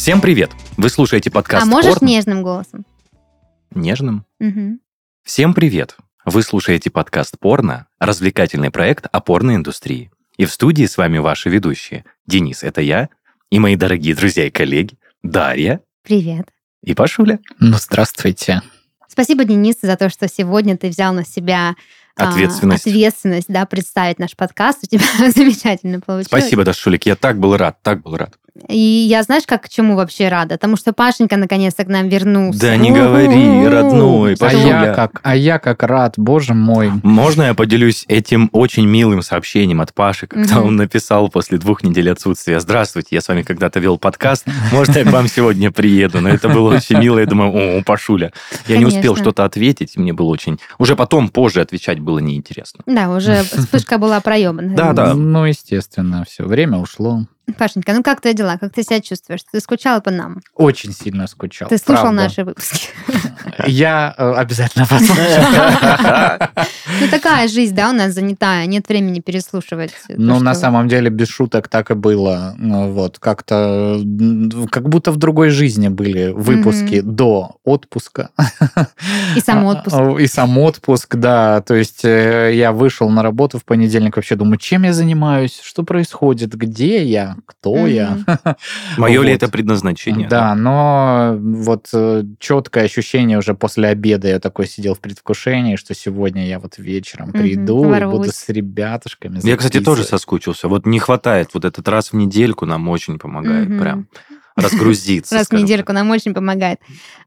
Всем привет! Вы слушаете подкаст А можешь «Порно». нежным голосом? Нежным? Мгм. Всем привет! Вы слушаете подкаст «Порно», развлекательный проект о порноиндустрии. И в студии с вами ваши ведущие. Денис, это я, и мои дорогие друзья и коллеги Дарья Привет. и Пашуля. Ну, здравствуйте. Спасибо, Денис, за то, что сегодня ты взял на себя а, Ответственность. ответственность, да, представить наш подкаст. У тебя замечательно получилось. Спасибо, Дашулик, я так был рад, так был рад. И я знаешь, как к чему вообще рада? Потому что Пашенька наконец-то к нам вернулся. Да не говори, родной, А Пашуля. я, как, а я как рад, боже мой. Можно я поделюсь этим очень милым сообщением от Паши, когда он написал после двух недель отсутствия. Здравствуйте, я с вами когда-то вел подкаст. Может, я к вам сегодня приеду? Но это было очень мило. Я думаю, о, Пашуля. Я не успел что-то ответить. Мне было очень... Уже потом, позже отвечать было неинтересно. Да, уже вспышка была проебана. Да, да. Ну, естественно, все, время ушло. Пашенька, ну как твои дела? Как ты себя чувствуешь? Ты скучала по нам? Очень сильно скучал. Ты слушал правда. наши выпуски? Я э, обязательно послушаю. Ну такая жизнь, да, у нас занятая. Нет времени переслушивать. Ну, на самом деле, без шуток так и было. Ну, Вот, как-то, как будто в другой жизни были выпуски до отпуска. И сам отпуск. И сам отпуск, да. То есть э, я вышел на работу в понедельник, вообще думаю, чем я занимаюсь, что происходит, где я, кто я. Мое ли Вот. это предназначение? Да, но вот четкое ощущение уже после обеда я такой сидел в предвкушении, что сегодня я вот вечером Мгм, приду и ворвусь. буду с ребятушками. Я, кстати, тоже соскучился. Вот не хватает. Вот этот раз в недельку нам очень помогает Мгм. прям разгрузиться. Раз в недельку нам очень помогает.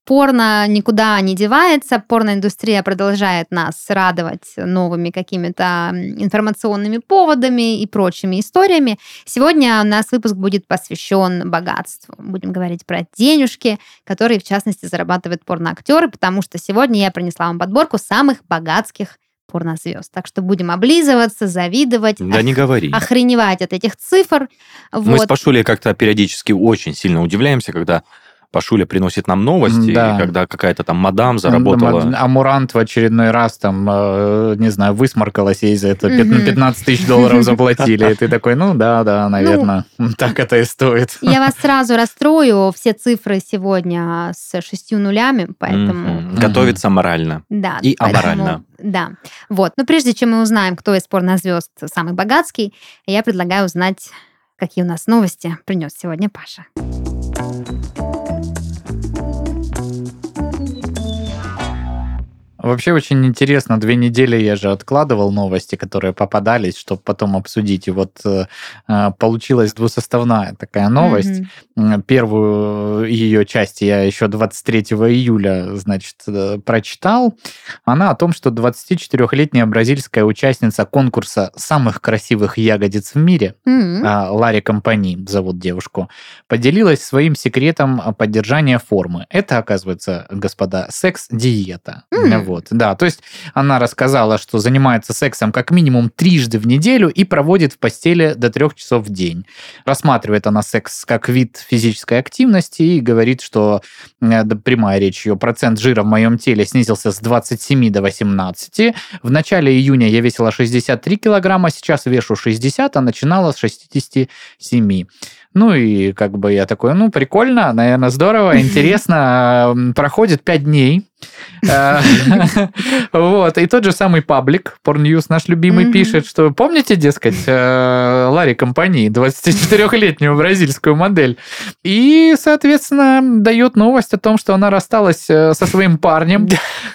Порно никуда не девается, порноиндустрия продолжает нас радовать новыми какими-то информационными поводами и прочими историями. Сегодня у нас выпуск будет посвящен богатству. Будем говорить про денежки, которые, в частности, зарабатывают порноактеры, потому что сегодня я принесла вам подборку самых богатских порнозвезд. Так что будем облизываться, завидовать, Да не говори. охреневать от этих цифр. Мы с Вот. Пашулей как-то периодически очень сильно удивляемся, когда Пашуля приносит нам новости, Да. и когда какая-то там мадам заработала... А Мурант в очередной раз там, э, не знаю, высморкалась, ей за это пят- Мгм. 15 тысяч долларов заплатили. И ты такой, ну да, да, наверное, так это и стоит. Я вас сразу расстрою. Все цифры сегодня с шестью нулями, поэтому... Мгм. Готовится морально. Да, И поэтому- аморально. Да. Вот. Но прежде чем мы узнаем, кто из порнозвезд самый богатский, я предлагаю узнать, какие у нас новости принес сегодня Паша. Вообще очень интересно. Две недели я же откладывал новости, которые попадались, чтобы потом обсудить. И вот э, э, получилась двусоставная такая новость. М, Первую ее часть я еще 23 июля, значит, э, прочитал. Она о том, что 24-летняя бразильская участница конкурса самых красивых ягодиц в мире, а, Ларри Компани зовут девушку, поделилась своим секретом поддержания формы. Это, оказывается, господа, секс-диета. Вот, да, то есть она рассказала, что занимается сексом как минимум трижды в неделю и проводит в постели до трех часов в день. Рассматривает она секс как вид физической активности и говорит, что э, да, прямая речь ее, процент жира в моем теле снизился с 27 до 18. В начале июня я весила 63 килограмма, сейчас вешу 60, а начинала с 67. Ну и как бы я такой, ну прикольно, наверное, здорово, интересно. М, Проходит 5 дней. Э, Вот, и тот же самый паблик, Pornnews наш любимый, пишет, что помните, дескать, э, Ларри Компании, 24-летнюю бразильскую модель, и, соответственно, дает новость о том, что она рассталась э, со своим парнем.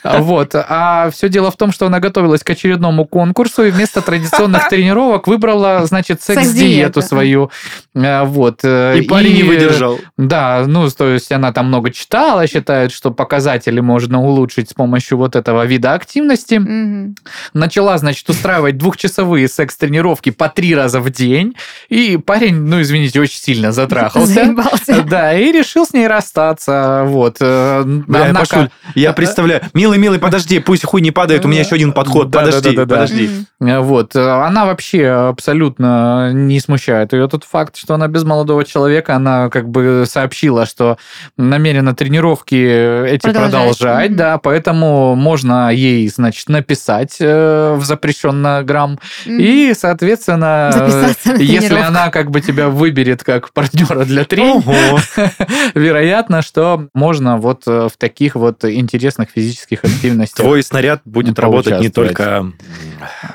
Вот. А все дело в том, что она готовилась к очередному конкурсу и вместо традиционных тренировок выбрала, значит, Секс-диету. свою. Вот. И парень не выдержал. Да, ну, то есть она там много читала, считает, что показатели можно улучшить с помощью вот этого вида активности. Мгм. Начала, значит, устраивать двухчасовые секс-тренировки по три раза в день. И парень, ну, извините, очень сильно затрахался. Заебался. Да, и решил с ней расстаться. Вот. э, Бля, однако- Пашуль, я представляю. Милый, милый, подожди, пусть хуй не падает, у меня еще один подход. Да, Подожди, да, да, да. подожди. Э, Вот. э, Она вообще абсолютно не смущает ее тот факт, что она без молодого человека. Она как бы сообщила, что намерена тренировки эти Продолжать. продолжать. Мгм. да, поэтому можно ей, значит, написать э, в запрещенный грамм, Мгм. и, соответственно, Записаться э, если она как бы тебя выберет как партнера для тренинга, вероятно, что можно вот э, в таких вот интересных физических активностях. Твой снаряд будет работать не только...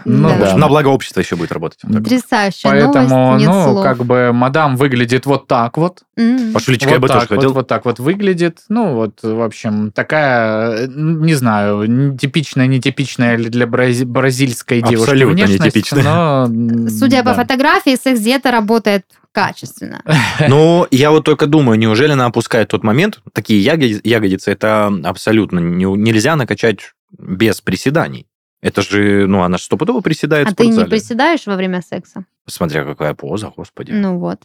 Ну Да. На благо общества еще будет работать. Потрясающая Поэтому, новость, ну, слов. как бы мадам выглядит вот так вот. М. Пашулечка, вот я бы так тоже вот, хотел. вот так вот выглядит. Ну, вот, в общем, такая, не знаю, типичная, нетипичная ли для брази- бразильской девушки Абсолютно внешность, нетипичная. но, Судя по да. фотографии, секс-диета работает качественно. Ну, я вот только думаю, неужели она опускает тот момент, такие ягоди- ягодицы, это абсолютно не- нельзя накачать без приседаний. Это же, ну, она же стопудово приседает А в ты не приседаешь во время секса? Смотря какая поза, господи. Ну вот.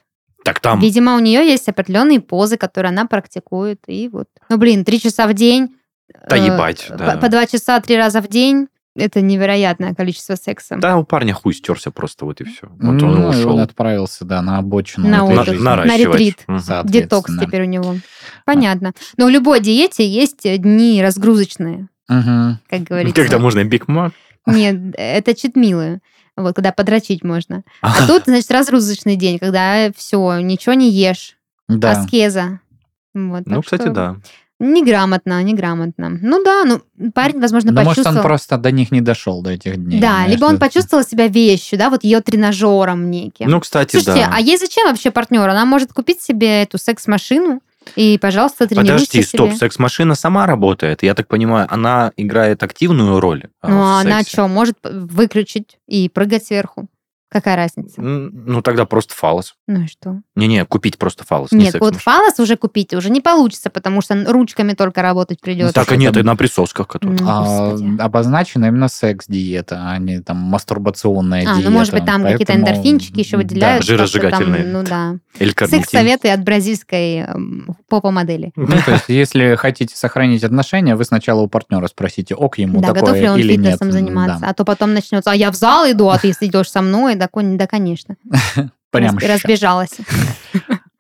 так там... Видимо, у нее есть определенные позы, которые она практикует. И вот. Ну, блин, три часа в день. Да э, ебать, по- да. По два часа три раза в день. Это невероятное количество секса. Да, у парня хуй стерся просто, вот и все. Вот Ну, он и он ушел. отправился, да, на обочину На этой На-. На ретрит. Соответственно. Детокс теперь у него. Понятно. Но в любой диете есть дни разгрузочные, Мгм. как говорится. Когда можно Биг Мак? Нет, это читмилы. Вот, когда подрочить можно. А тут, значит, разгрузочный день, когда все, ничего не ешь. Да. Аскеза. Вот, Ну, кстати, что да. Неграмотно, неграмотно. Ну да, ну парень, возможно, Ну, может, почувствовал... он просто до них не дошел, до этих дней. Да, либо он почувствовал себя вещью, да, вот ее тренажером неким. Ну, кстати, Слушайте, да. а ей зачем вообще партнер? Она может купить себе эту секс-машину и, пожалуйста, тренируйся Подожди, стоп, себе. секс-машина сама работает. Я так понимаю, она играет активную роль. а, Ну, а она что, может выключить и прыгать сверху? Какая разница? Ну, тогда просто фалос. Ну и что? Не-не, купить просто фалос. не Нет, вот секс-машину. фалос уже купить уже не получится, потому что ручками только работать придется. Так, а Слушай, нет, там- и на присосках, которые. Ну, А, обозначена именно секс-диета, а не там мастурбационная А, диета. ну, может быть, там какие-то Поэтому, эндорфинчики еще да. выделяют. там, жиросжигательные. Ну да. Секс-советы от бразильской эм, попа-модели. Ну, то есть, если хотите сохранить отношения, вы сначала у партнера спросите, ок ему да, такое готов ли он или нет. фитнесом заниматься. Да. А то потом начнется, а я в зал иду, а ты идешь со мной, да, кон- да конечно. Прям разбежалась.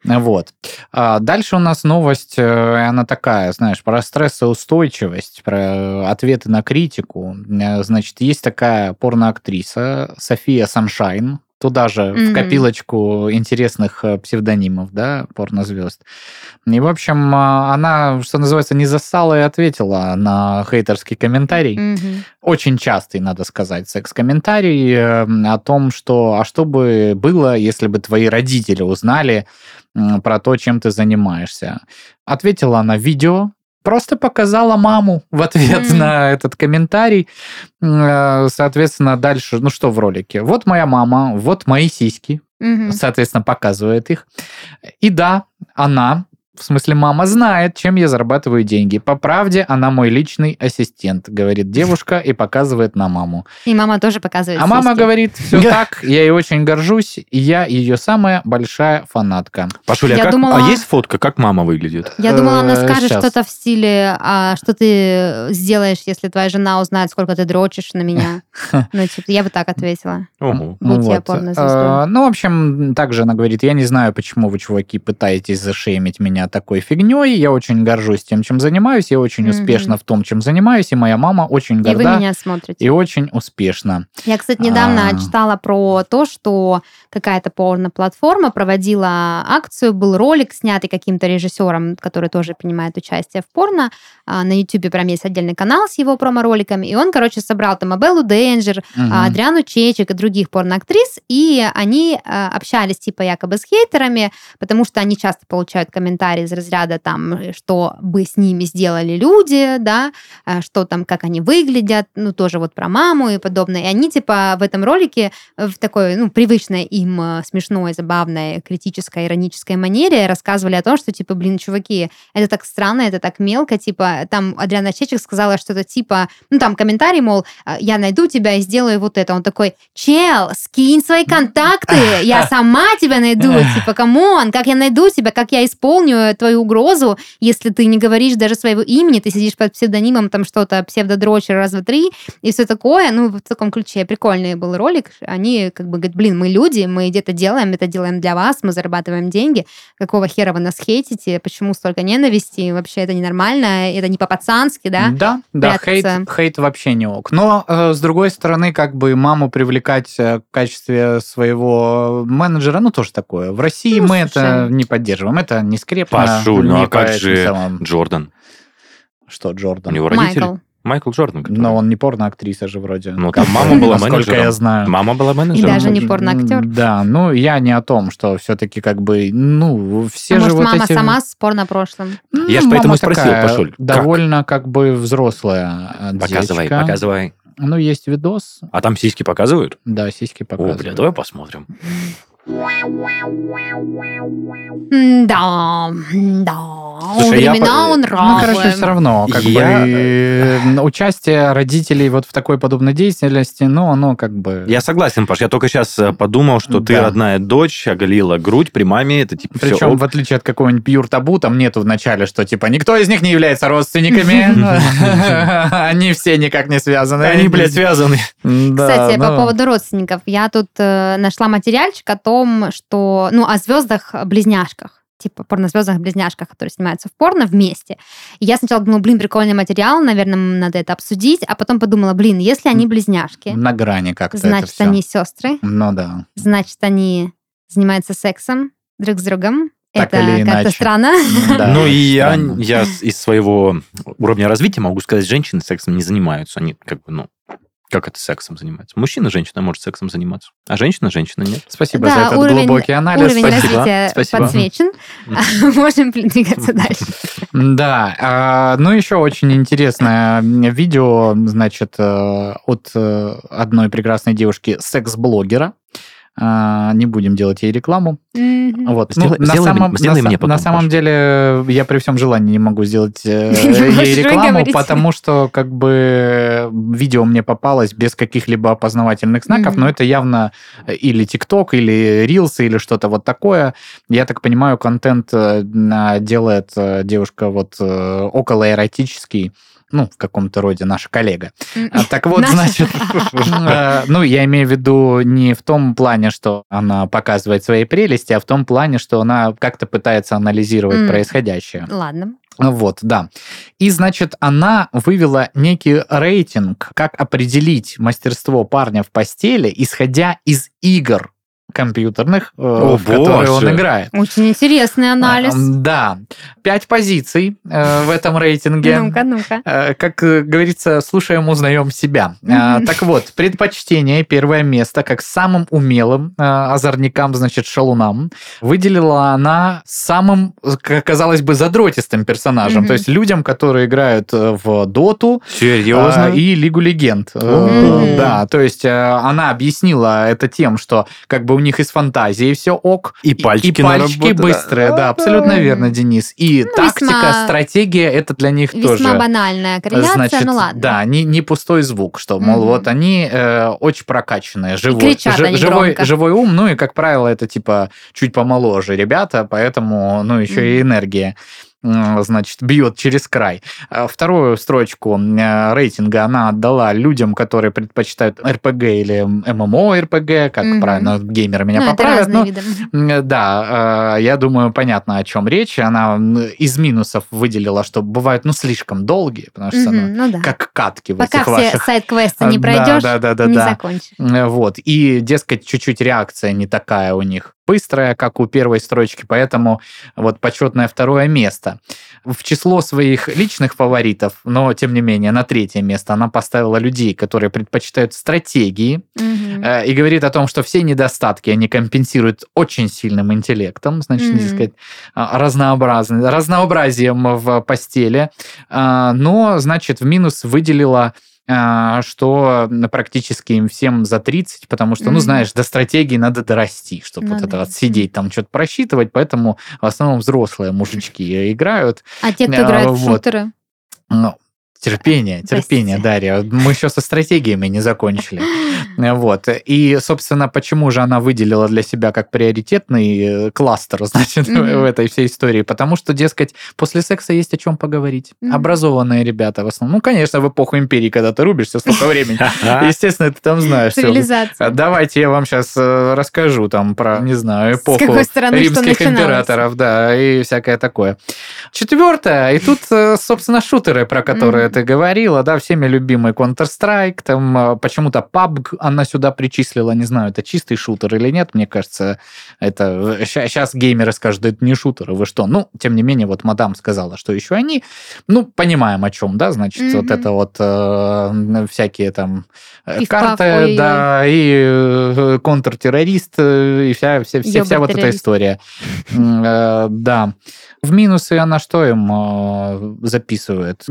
Вот. А дальше у нас новость, э, она такая, знаешь, про стрессоустойчивость, про ответы на критику. Э, Значит, есть такая порноактриса София Саншайн, туда же в Мгм. копилочку интересных э, псевдонимов, да, порнозвезд. И, в общем, а, она, что называется, не засала и ответила на хейтерский комментарий. Мгм. Очень частый, надо сказать, секс-комментарий э, о том, что а что бы было, если бы твои родители узнали про то, чем ты занимаешься. Ответила она видео, просто показала маму в ответ Мгм. на этот комментарий. Э, Соответственно, дальше, ну что в ролике? Вот моя мама, вот мои сиськи, Мгм. соответственно, показывает их. И да, она, в смысле мама, знает, чем я зарабатываю деньги. По правде, она мой личный ассистент, говорит девушка и показывает на маму. И мама тоже показывает А мама сиськи. говорит, все так, я ей очень горжусь, и я ее самая большая фанатка. Пашуля, а Я как- думала- а есть фотка, как мама выглядит? Я думала, она Э, скажет что-то в стиле, а что ты сделаешь, если твоя жена узнает, сколько ты дрочишь на меня. Ну, типа, я бы так ответила. Будь я Вот. порнозвездой. Э, Ну, в общем, также она говорит, я не знаю, почему вы, чуваки, пытаетесь зашеймить меня такой фигней, я очень горжусь тем, чем занимаюсь, я очень Мгм. успешна в том, чем занимаюсь, и моя мама очень И вы горда меня смотрите. и очень успешна. Я, кстати, недавно А. читала про то, что какая-то порно-платформа проводила акцию, был ролик, снятый каким-то режиссером, который тоже принимает участие в порно. А, На YouTube прям есть отдельный канал с его промо-роликами. И он, короче, собрал там Абеллу Денджер, а, Адриану Чечек и других порноактрис, и они а, общались типа якобы с хейтерами, потому что они часто получают комментарии из разряда там, что бы с ними сделали люди, да, а, что там, как они выглядят, ну, тоже вот про маму и подобное. И они типа в этом ролике в такой, ну, привычной им э, смешной, забавной, критической, иронической манере рассказывали о том, что типа, блин, чуваки, это так странно, это так мелко, типа, там Адриана Чечик сказала что-то типа, ну, там комментарий, мол, «А, я найду тебя и сделаю вот это. Он такой, чел, скинь свои контакты, я сама тебя найду, типа, come on, как я найду тебя, как я исполню реальную твою угрозу, если ты не говоришь даже своего имени, ты сидишь под псевдонимом, там что-то, псевдодрочер, раз, два, три, и все такое. Ну, в таком ключе прикольный был ролик. Они как бы говорят, блин, мы люди, мы где-то делаем, это делаем для вас, мы зарабатываем деньги. Какого хера вы нас хейтите? Почему столько ненависти? Вообще это ненормально, это не по-пацански, да? Да, да, хейт, Прятаться. хейт вообще не ок. Но, э, с другой стороны, как бы маму привлекать э, в качестве своего менеджера, ну, тоже такое. В России Ну, мы это слушай. не поддерживаем. Это не скрепно. Пашуль, ну а как же самым- Джордан? Что, У Джордан? него родители? Майкл. Майкл Джордан. который- Но он не порно-актриса же вроде. Ну, Как там мама бы, была насколько менеджером. я знаю. Мама была менеджером. И даже не порноактер. Да, ну я не о том, что все-таки как бы, ну, все а же может, вот мама эти... сама с порно-прошлым? Ну, Я ж поэтому спросил, такая Пашуль, как? Довольно как бы взрослая Показывай, девочка. показывай. Ну, есть видос. А там сиськи показывают? Да, сиськи О, показывают. бля, давай посмотрим. Да, да. Слушай, я времена по- он Ну, короче, все равно, как Я- бы э, участие родителей вот в такой подобной деятельности, ну, оно как бы... Я согласен, Паш. Я только сейчас подумал, что ты Да. родная дочь, оголила грудь при маме. Это типа Причем, ок. в отличие от какого-нибудь пьюр табу, там нету в начале, что типа никто из них не является родственниками. Они все никак не связаны. Они, блядь, связаны. Кстати, по ну, поводу родственников. Я тут э, нашла материальчик о том, что... Ну, о звездах-близняшках. Типа порнозвездах-близняшках, которые снимаются в порно вместе. И я сначала думала, блин, прикольный материал, наверное, надо это обсудить. А потом подумала, блин, если они близняшки, На грани как-то это значит, они сестры, Ну да. значит, они занимаются сексом друг с другом. Так это или как-то иначе. странно. Да, ну и я, странно. я с- из своего уровня развития могу сказать, женщины сексом не занимаются. Они как бы, ну, как это сексом занимаются? Мужчина, женщина может сексом заниматься, а женщина, женщина нет. Спасибо Да, за этот уровень- глубокий анализ. Уровень Спасибо. развития Спасибо. подсвечен. Можем двигаться дальше. Да, а, ну еще очень интересное видео, значит, э, от э, одной прекрасной девушки, секс-блогера. А, Не будем делать ей рекламу. Вот. Сделай- ну, на самом, мне- сделай на, мне са- потом, на самом Паш. деле я при всем желании не могу сделать э, ей рекламу, потому что как бы видео мне попалось без каких-либо опознавательных знаков, но это явно или ТикТок, или Рилсы, или что-то вот такое. Я так понимаю, контент э, делает э, девушка вот э, около эротический, ну, в каком-то роде наша коллега. А, Так вот, значит, э, ну, я имею в виду не в том плане, что она показывает свои прелести, а в том плане, что она как-то пытается анализировать происходящее. Ладно. Вот, да. И, значит, она вывела некий рейтинг, как определить мастерство парня в постели, исходя из игр компьютерных, э, О, в которые он боже. играет. Очень интересный анализ. Да. Пять позиций э, в этом рейтинге. Ну-ка, ну-ка. Э, Как говорится, слушаем, узнаем себя. Так вот, предпочтение, первое место, как самым умелым э, озорникам, значит, шалунам, выделила она самым, казалось бы, задротистым персонажем. То есть людям, которые играют в Доту Серьезно? и Лигу Легенд. Э. Да, то есть э, она объяснила это тем, что как бы у них из фантазии все ок. И пальчики и пальчики наработаны. быстрые, да, абсолютно Мгм. верно, Денис. И Ну, тактика, весьма- стратегия, это для них Весьма тоже банальная корреляция, Значит, ну ладно. да, не, не пустой звук, что, мол, Мгм. вот они э, очень прокачанные, живой, кричат они живой, громко. живой ум, ну и, как правило, это типа чуть помоложе ребята, поэтому, ну, еще и Мгм. энергия значит, бьет через край. А Вторую строчку э, рейтинга она отдала людям, которые предпочитают РПГ или ММО РПГ, как Мгм. правильно, геймеры меня Ну, поправят. но виды. Да, э, я думаю, понятно, о чем речь. Она из минусов выделила, что бывают, ну, слишком долгие, потому что Мгм, она Ну да. как катки в Пока этих все ваших... сайт-квесты не А, пройдешь, Да, да, да, не да. закончишь. да. Вот. И, дескать, чуть-чуть реакция не такая у них быстрая, как у первой строчки, поэтому вот почетное второе место. В число своих личных фаворитов, но, тем не менее, на третье место она поставила людей, которые предпочитают стратегии, Мгм. Э, и говорит о том, что все недостатки они компенсируют очень сильным интеллектом, значит, так сказать, а, разнообразно- разнообразием в постели. А, Но, значит, в минус выделила что практически им всем за 30, потому что, ну, знаешь, до стратегии надо дорасти, чтобы Ну вот это вот сидеть там что-то просчитывать, поэтому в основном взрослые мужички играют. А те, кто а, играет в шутеры? Ну, Терпение, терпение, Простите. Дарья. Мы еще со стратегиями не закончили. Вот. И, собственно, почему же она выделила для себя как приоритетный э, кластер, значит, Мгм. в этой всей истории? Потому что, дескать, после секса есть о чем поговорить. Мгм. Образованные ребята в основном. Ну, конечно, в эпоху империи, когда ты рубишься столько времени. А? Естественно, ты там знаешь. Цивилизация. Давайте я вам сейчас расскажу там про, не знаю, эпоху римских императоров, да, и всякое такое. Четвертое, и тут, э, собственно, шутеры, про которые Ты говорила, да, всеми любимый Counter-Strike, там э, почему-то PUBG она сюда причислила, не знаю, это чистый шутер или нет, мне кажется, это... Сейчас геймеры скажут, да это не шутеры, вы что? Ну, тем не менее, вот мадам сказала, что еще они, ну, понимаем о чем, да, значит, вот Мгм. это вот э, всякие там э, карты, ой-ой-ой. да, и э, контртеррорист, э, и вся, вся, вся, вся вот эта история. Э, Да. В минусы она что им э, записывает?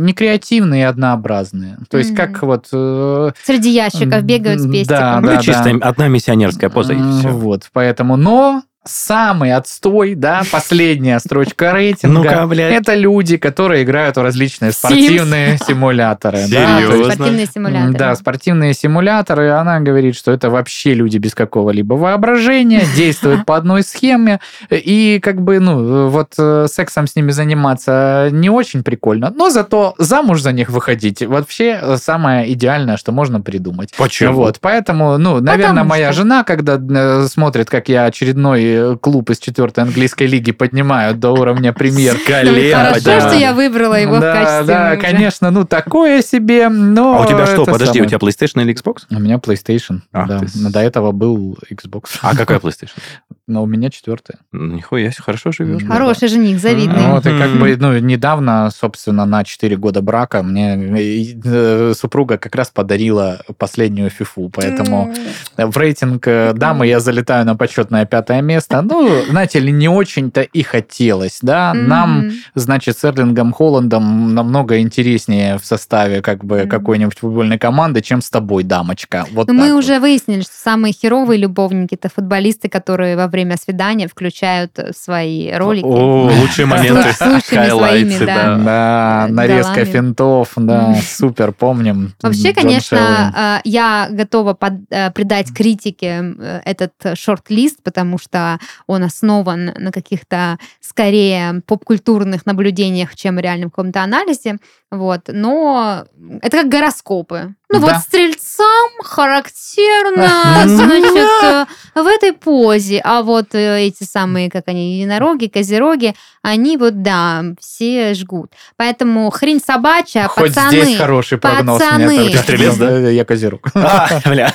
Некреативные и однообразные. То есть Мгм. как вот... э, Среди ящиков бегают с Да, пестиком. Ну, да. чисто одна миссионерская поза, и все. Вот, поэтому... Но самый отстой, да, последняя строчка рейтинга. Ну-ка, блядь. Это люди, которые играют в различные Sims. спортивные симуляторы. да, то есть Серьезно? Спортивные симуляторы. да, спортивные симуляторы. Она говорит, что это вообще люди без какого-либо воображения, действуют по одной схеме. И как бы, ну, вот э, сексом с ними заниматься не очень прикольно. Но зато замуж за них выходить вообще самое идеальное, что можно придумать. Почему? Вот, поэтому, ну, наверное, Потому моя что. жена, когда э, смотрит, как я очередной клуб из четвертой английской лиги поднимаю до уровня премьер. Ну, Колен, Хорошо, да. что я выбрала его в да, качестве да, конечно, ну такое себе, но... А у тебя что, подожди, у тебя PlayStation или Xbox? У меня PlayStation, да. До этого был Xbox. А какая PlayStation? Но у меня четвертая. Нихуя себе, хорошо живешь. Хороший жених, завидный. Ну, вот и как бы, ну, недавно, собственно, на 4 года брака мне э, супруга как раз подарила последнюю фифу, поэтому в рейтинг э, дамы я залетаю на почетное пятое место. Ну, знаете ли, не очень-то и хотелось, да. Нам, значит, с Эрлингом Холландом намного интереснее в составе как бы какой-нибудь футбольной команды, чем с тобой, дамочка. Вот Ну, мы вот. уже выяснили, что самые херовые любовники это футболисты, которые во время свидания включают э, свои ролики. О, лучшие моменты. С лучшими Хайлайтсы, своими, да. Да, нарезка финтов, да, супер, помним. Вообще, конечно, э, я готова э, придать критике этот шорт-лист, потому что он основан на каких-то скорее попкультурных наблюдениях, чем реальном каком-то анализе. Вот. Но это как гороскопы. Ну вот Да. стрельцам характерно, значит, э, в этой позе. А вот э, эти самые, как они, единороги, козероги, они вот, да, все жгут. Поэтому хрень собачья, Хоть пацаны. здесь хороший прогноз. пацаны. Ты стрелец, да? Я козерог. А,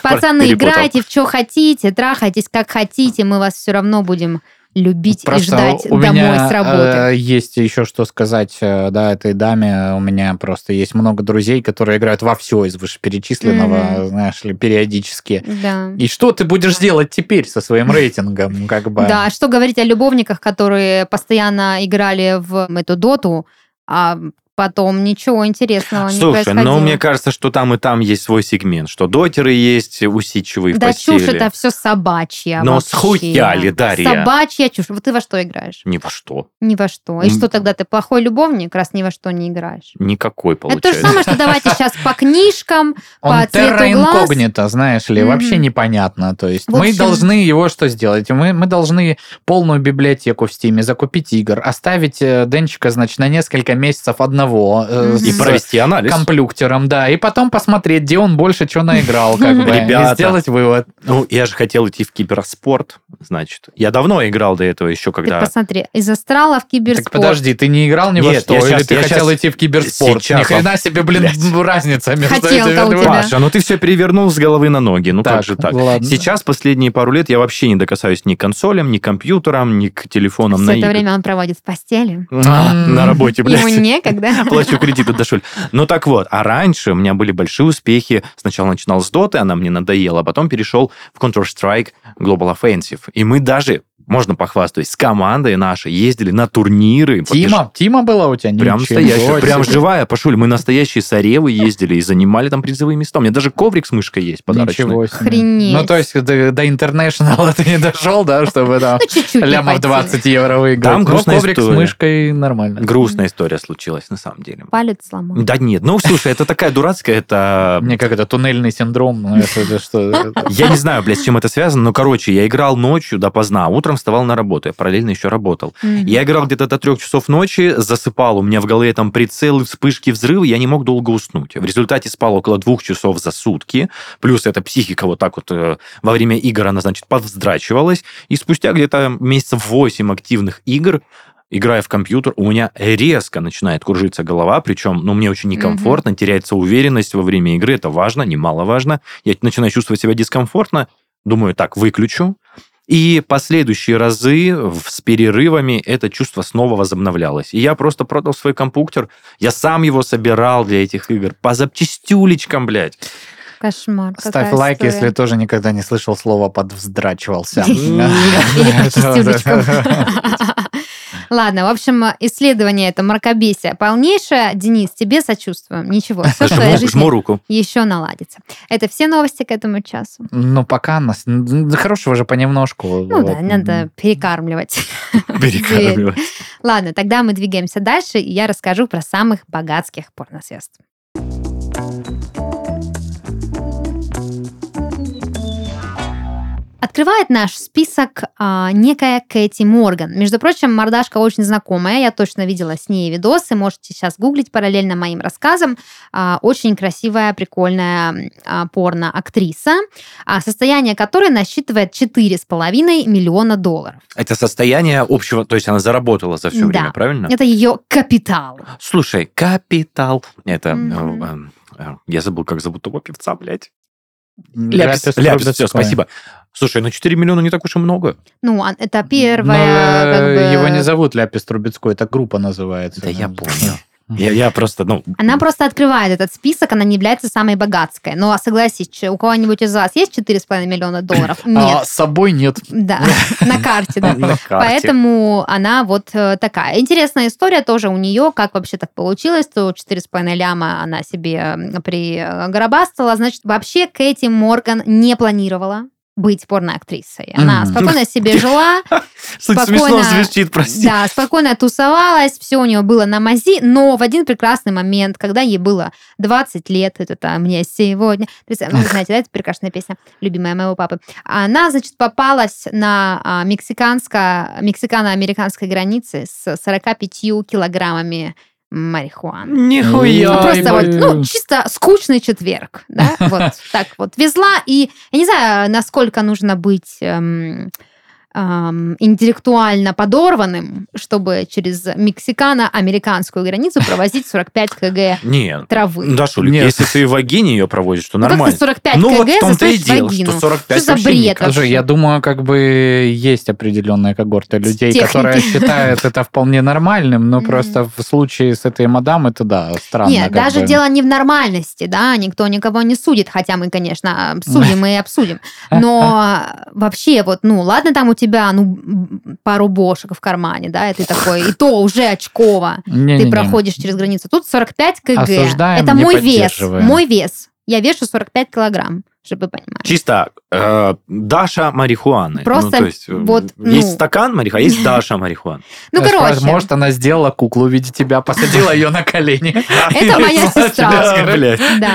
Пацаны, играйте в что хотите, трахайтесь как хотите, мы вас все равно будем любить и Просто ждать у домой меня с работы. э, есть еще что сказать, э, да, этой даме. У меня просто есть много друзей, которые играют во все из вышеперечисленного, Мгм. знаешь ли, периодически. Да. И что ты будешь делать теперь со своим рейтингом, как бы? Да, что говорить о любовниках, которые постоянно играли в эту доту, а потом ничего интересного не Слушай, происходило. но мне кажется, что там и там есть свой сегмент, что дотеры есть усидчивые в да постели. чушь это все собачья Но вообще. схуяли, Дарья. Собачья чушь. Вот ты во что играешь? Ни во что. Ни во что. И М. что тогда ты плохой любовник, раз ни во что не играешь? Никакой, Это то же получается. самое, что давайте сейчас по книжкам, по цвету глаз. инкогнито, знаешь ли, вообще непонятно. То есть В мы должны его что сделать? Мы, мы должны полную библиотеку в Стиме закупить игр, оставить э, Денчика, значит, на несколько месяцев одного э, Мгм. И с провести анализ. комплюктером, да, и потом посмотреть, где он больше что наиграл, как бы, Ребята. и сделать вывод. Ну, я же хотел идти в киберспорт, значит. Я давно играл до этого еще, Ты когда... посмотри, из астрала в киберспорт. Так подожди, ты не играл ни во Нет, что, или щас- ты я хотел щас- идти в киберспорт? сейчас Ни хрена себе, блин, Блядь. разница между Хотелка этими двумя. тебя. Паша, ну ты все перевернул с головы на ноги. Ну как же так? ладно. Сейчас, последние пару лет, я вообще не докасаюсь ни к консолям, ни к компьютерам, ни к телефонам Все на это игры. время он проводит в постели. А, На работе, блядь. Ему некогда. Плачу кредиты до шуль. Ну так вот, а раньше у меня были большие успехи. Сначала начинал с Доты, она мне надоела, а потом перешел в Counter-Strike Global Offensive. И мы даже можно похвастать, с командой нашей ездили на турниры. Тима? Тима была у тебя? Прям Ничего настоящая, прям живая, Пашуль. Мы настоящие саревы ездили и занимали там призовые места. У меня даже коврик с мышкой есть подарочный. Ничего себе. Охренеть. Ну, то есть до, до International ты не дошел, да, чтобы там Ну, лямов хватило. 20 евро выиграть. Там Но грустная коврик с мышкой нормально. Грустная история случилась, на самом деле. Палец сломал. Да нет, ну слушай, это такая дурацкая, это... Мне как это, туннельный синдром, ну, это, что? Я не знаю, блядь, с чем это связано, но, короче, я играл ночью допоздна, а утром вставал на работу, я параллельно еще работал. Мгм. Я играл где-то до трех часов ночи, засыпал, у меня в голове там прицелы, вспышки, взрывы, я не мог долго уснуть. В результате спал около двух часов за сутки, плюс эта психика вот так вот э, во время игр, она, значит, повздрачивалась, и спустя где-то месяцев 8 активных игр играя в компьютер, у меня резко начинает кружиться голова, причем, ну, мне очень некомфортно, теряется уверенность во время игры, это важно, немаловажно. Я начинаю чувствовать себя дискомфортно, думаю, так, выключу, и последующие разы с перерывами это чувство снова возобновлялось. И я просто продал свой компьютер, я сам его собирал для этих игр, по запчастюлечкам, блядь. Кошмар. Ставь какая лайк, история. если тоже никогда не слышал слова «подвздрачивался». Или по. Ладно, в общем, исследование это мракобесие полнейшее. Денис, тебе сочувствуем. Ничего, все в твоей Жму, жму жизни руку. еще наладится. Это все новости к этому часу. Ну, пока нас... Хорошего же понемножку. Ну Вот. да, надо перекармливать. Перекармливать. Ладно, тогда мы двигаемся дальше, и я расскажу про самых богатских порнозвезд. Открывает наш список а, некая Кэти Морган. Между прочим, мордашка очень знакомая. Я точно видела с ней видосы. Можете сейчас гуглить параллельно моим рассказам. А, очень красивая, прикольная а, порно-актриса, а, состояние которой насчитывает 4,5 миллиона долларов. Это состояние общего, то есть она заработала за все Да. время, правильно? Это ее капитал. Слушай, капитал. Это... Э, э, Я забыл, как зовут того певца, блядь. Ляпис Ляпис, Ляпис, все, спасибо. Слушай, ну 4 миллиона не так уж и много. Ну, а- это Но, первая, э, как бы- Его не зовут Ляпис Трубецкой, это группа называется. Да я помню. Я, я просто, ну... Она просто открывает этот список, она не является самой богатской. Ну, а согласись, у кого-нибудь из вас есть 4,5 миллиона долларов? А Нет. с собой нет. Да, на карте, да. на карте. Поэтому она вот э, такая. Интересная история тоже у нее, как вообще так получилось, то 4,5 ляма она себе м, пригробастала. Значит, вообще Кэти Морган не планировала быть порноактрисой. Она Мгм. спокойно себе жила, спокойно- звучит, прости. Да, спокойно тусовалась, все у нее было на мази, но в один прекрасный момент, когда ей было 20 лет, это там мне сегодня, то есть, вы знаете, да, это прекрасная песня, любимая моего папы, она, значит, попалась на а, мексиканско- мексикано-американской границе с 45 килограммами марихуаны. Нихуя. Ну, просто вот, ну, чисто скучный четверг, да, вот так вот везла, и я не знаю, насколько нужно быть эм, эм, интеллектуально подорванным, чтобы через мексикано-американскую границу провозить 45 кг Нет. травы. Да, Шулик, Нет. если ты в вагине ее проводишь, то Ну, как нормально. ты 45 ну, вот кг в том-то и дело, вагину? что 45 Что за бред? Слушай, я думаю, как бы есть определенная когорта людей, Техники. которая считает это вполне нормальным, но просто в случае с этой мадам это, да, странно. Нет, даже бы. дело не в нормальности, да, никто никого не судит, хотя мы, конечно, судим и обсудим. Но вообще, вот, ну, ладно, там у тебя, ну, пару бошек в кармане, да, и ты такой, и то уже очково. Ты проходишь через границу. Тут 45 кг. Осуждаем, Это мой вес. Мой вес. Я вешу 45 килограмм, чтобы вы понимали. Чисто э, Даша марихуаны. Просто ну, то есть, э, вот, есть ну. стакан марихуаны, а есть Даша марихуаны. Ну, короче, Может, она сделала куклу в виде тебя, посадила ее на колени. Это моя сестра.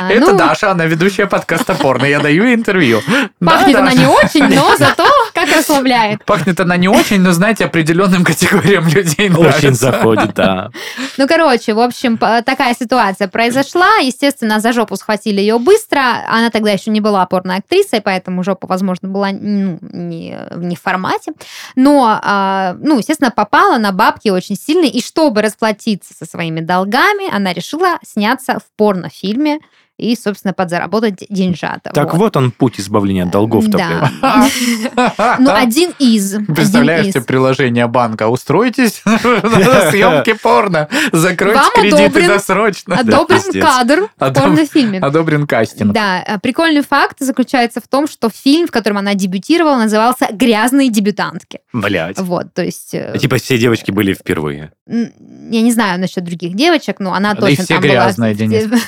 Это ну, Даша, она ведущая подкаста порно. Я даю интервью. Пахнет она не очень, но зато как расслабляет. Пахнет она не очень, но, знаете, определенным категориям людей нравится. Очень заходит, да. Ну, короче, в общем, такая ситуация произошла. Естественно, за жопу схватили ее быстро. Она тогда еще не была порной актрисой, поэтому жопа, возможно, была ну, не, не в формате. Но, а, ну, естественно, попала на бабки очень сильно. И чтобы расплатиться со своими долгами, она решила сняться в порнофильме и, собственно, подзаработать деньжата. Так вот он путь избавления от долгов-то. Да. Ну, один из. Представляешь себе приложение банка. Устройтесь съемки порно. Закройте кредиты досрочно. Одобрен кадр в порнофильме. Одобрен кастинг. Да, э, прикольный факт заключается в том, что фильм, в котором она дебютировала, назывался «Грязные дебютантки». Блять. Вот, то есть... э, Типа все девочки были впервые. Я не знаю насчет других девочек, но она точно и все там грязные, была... Денис.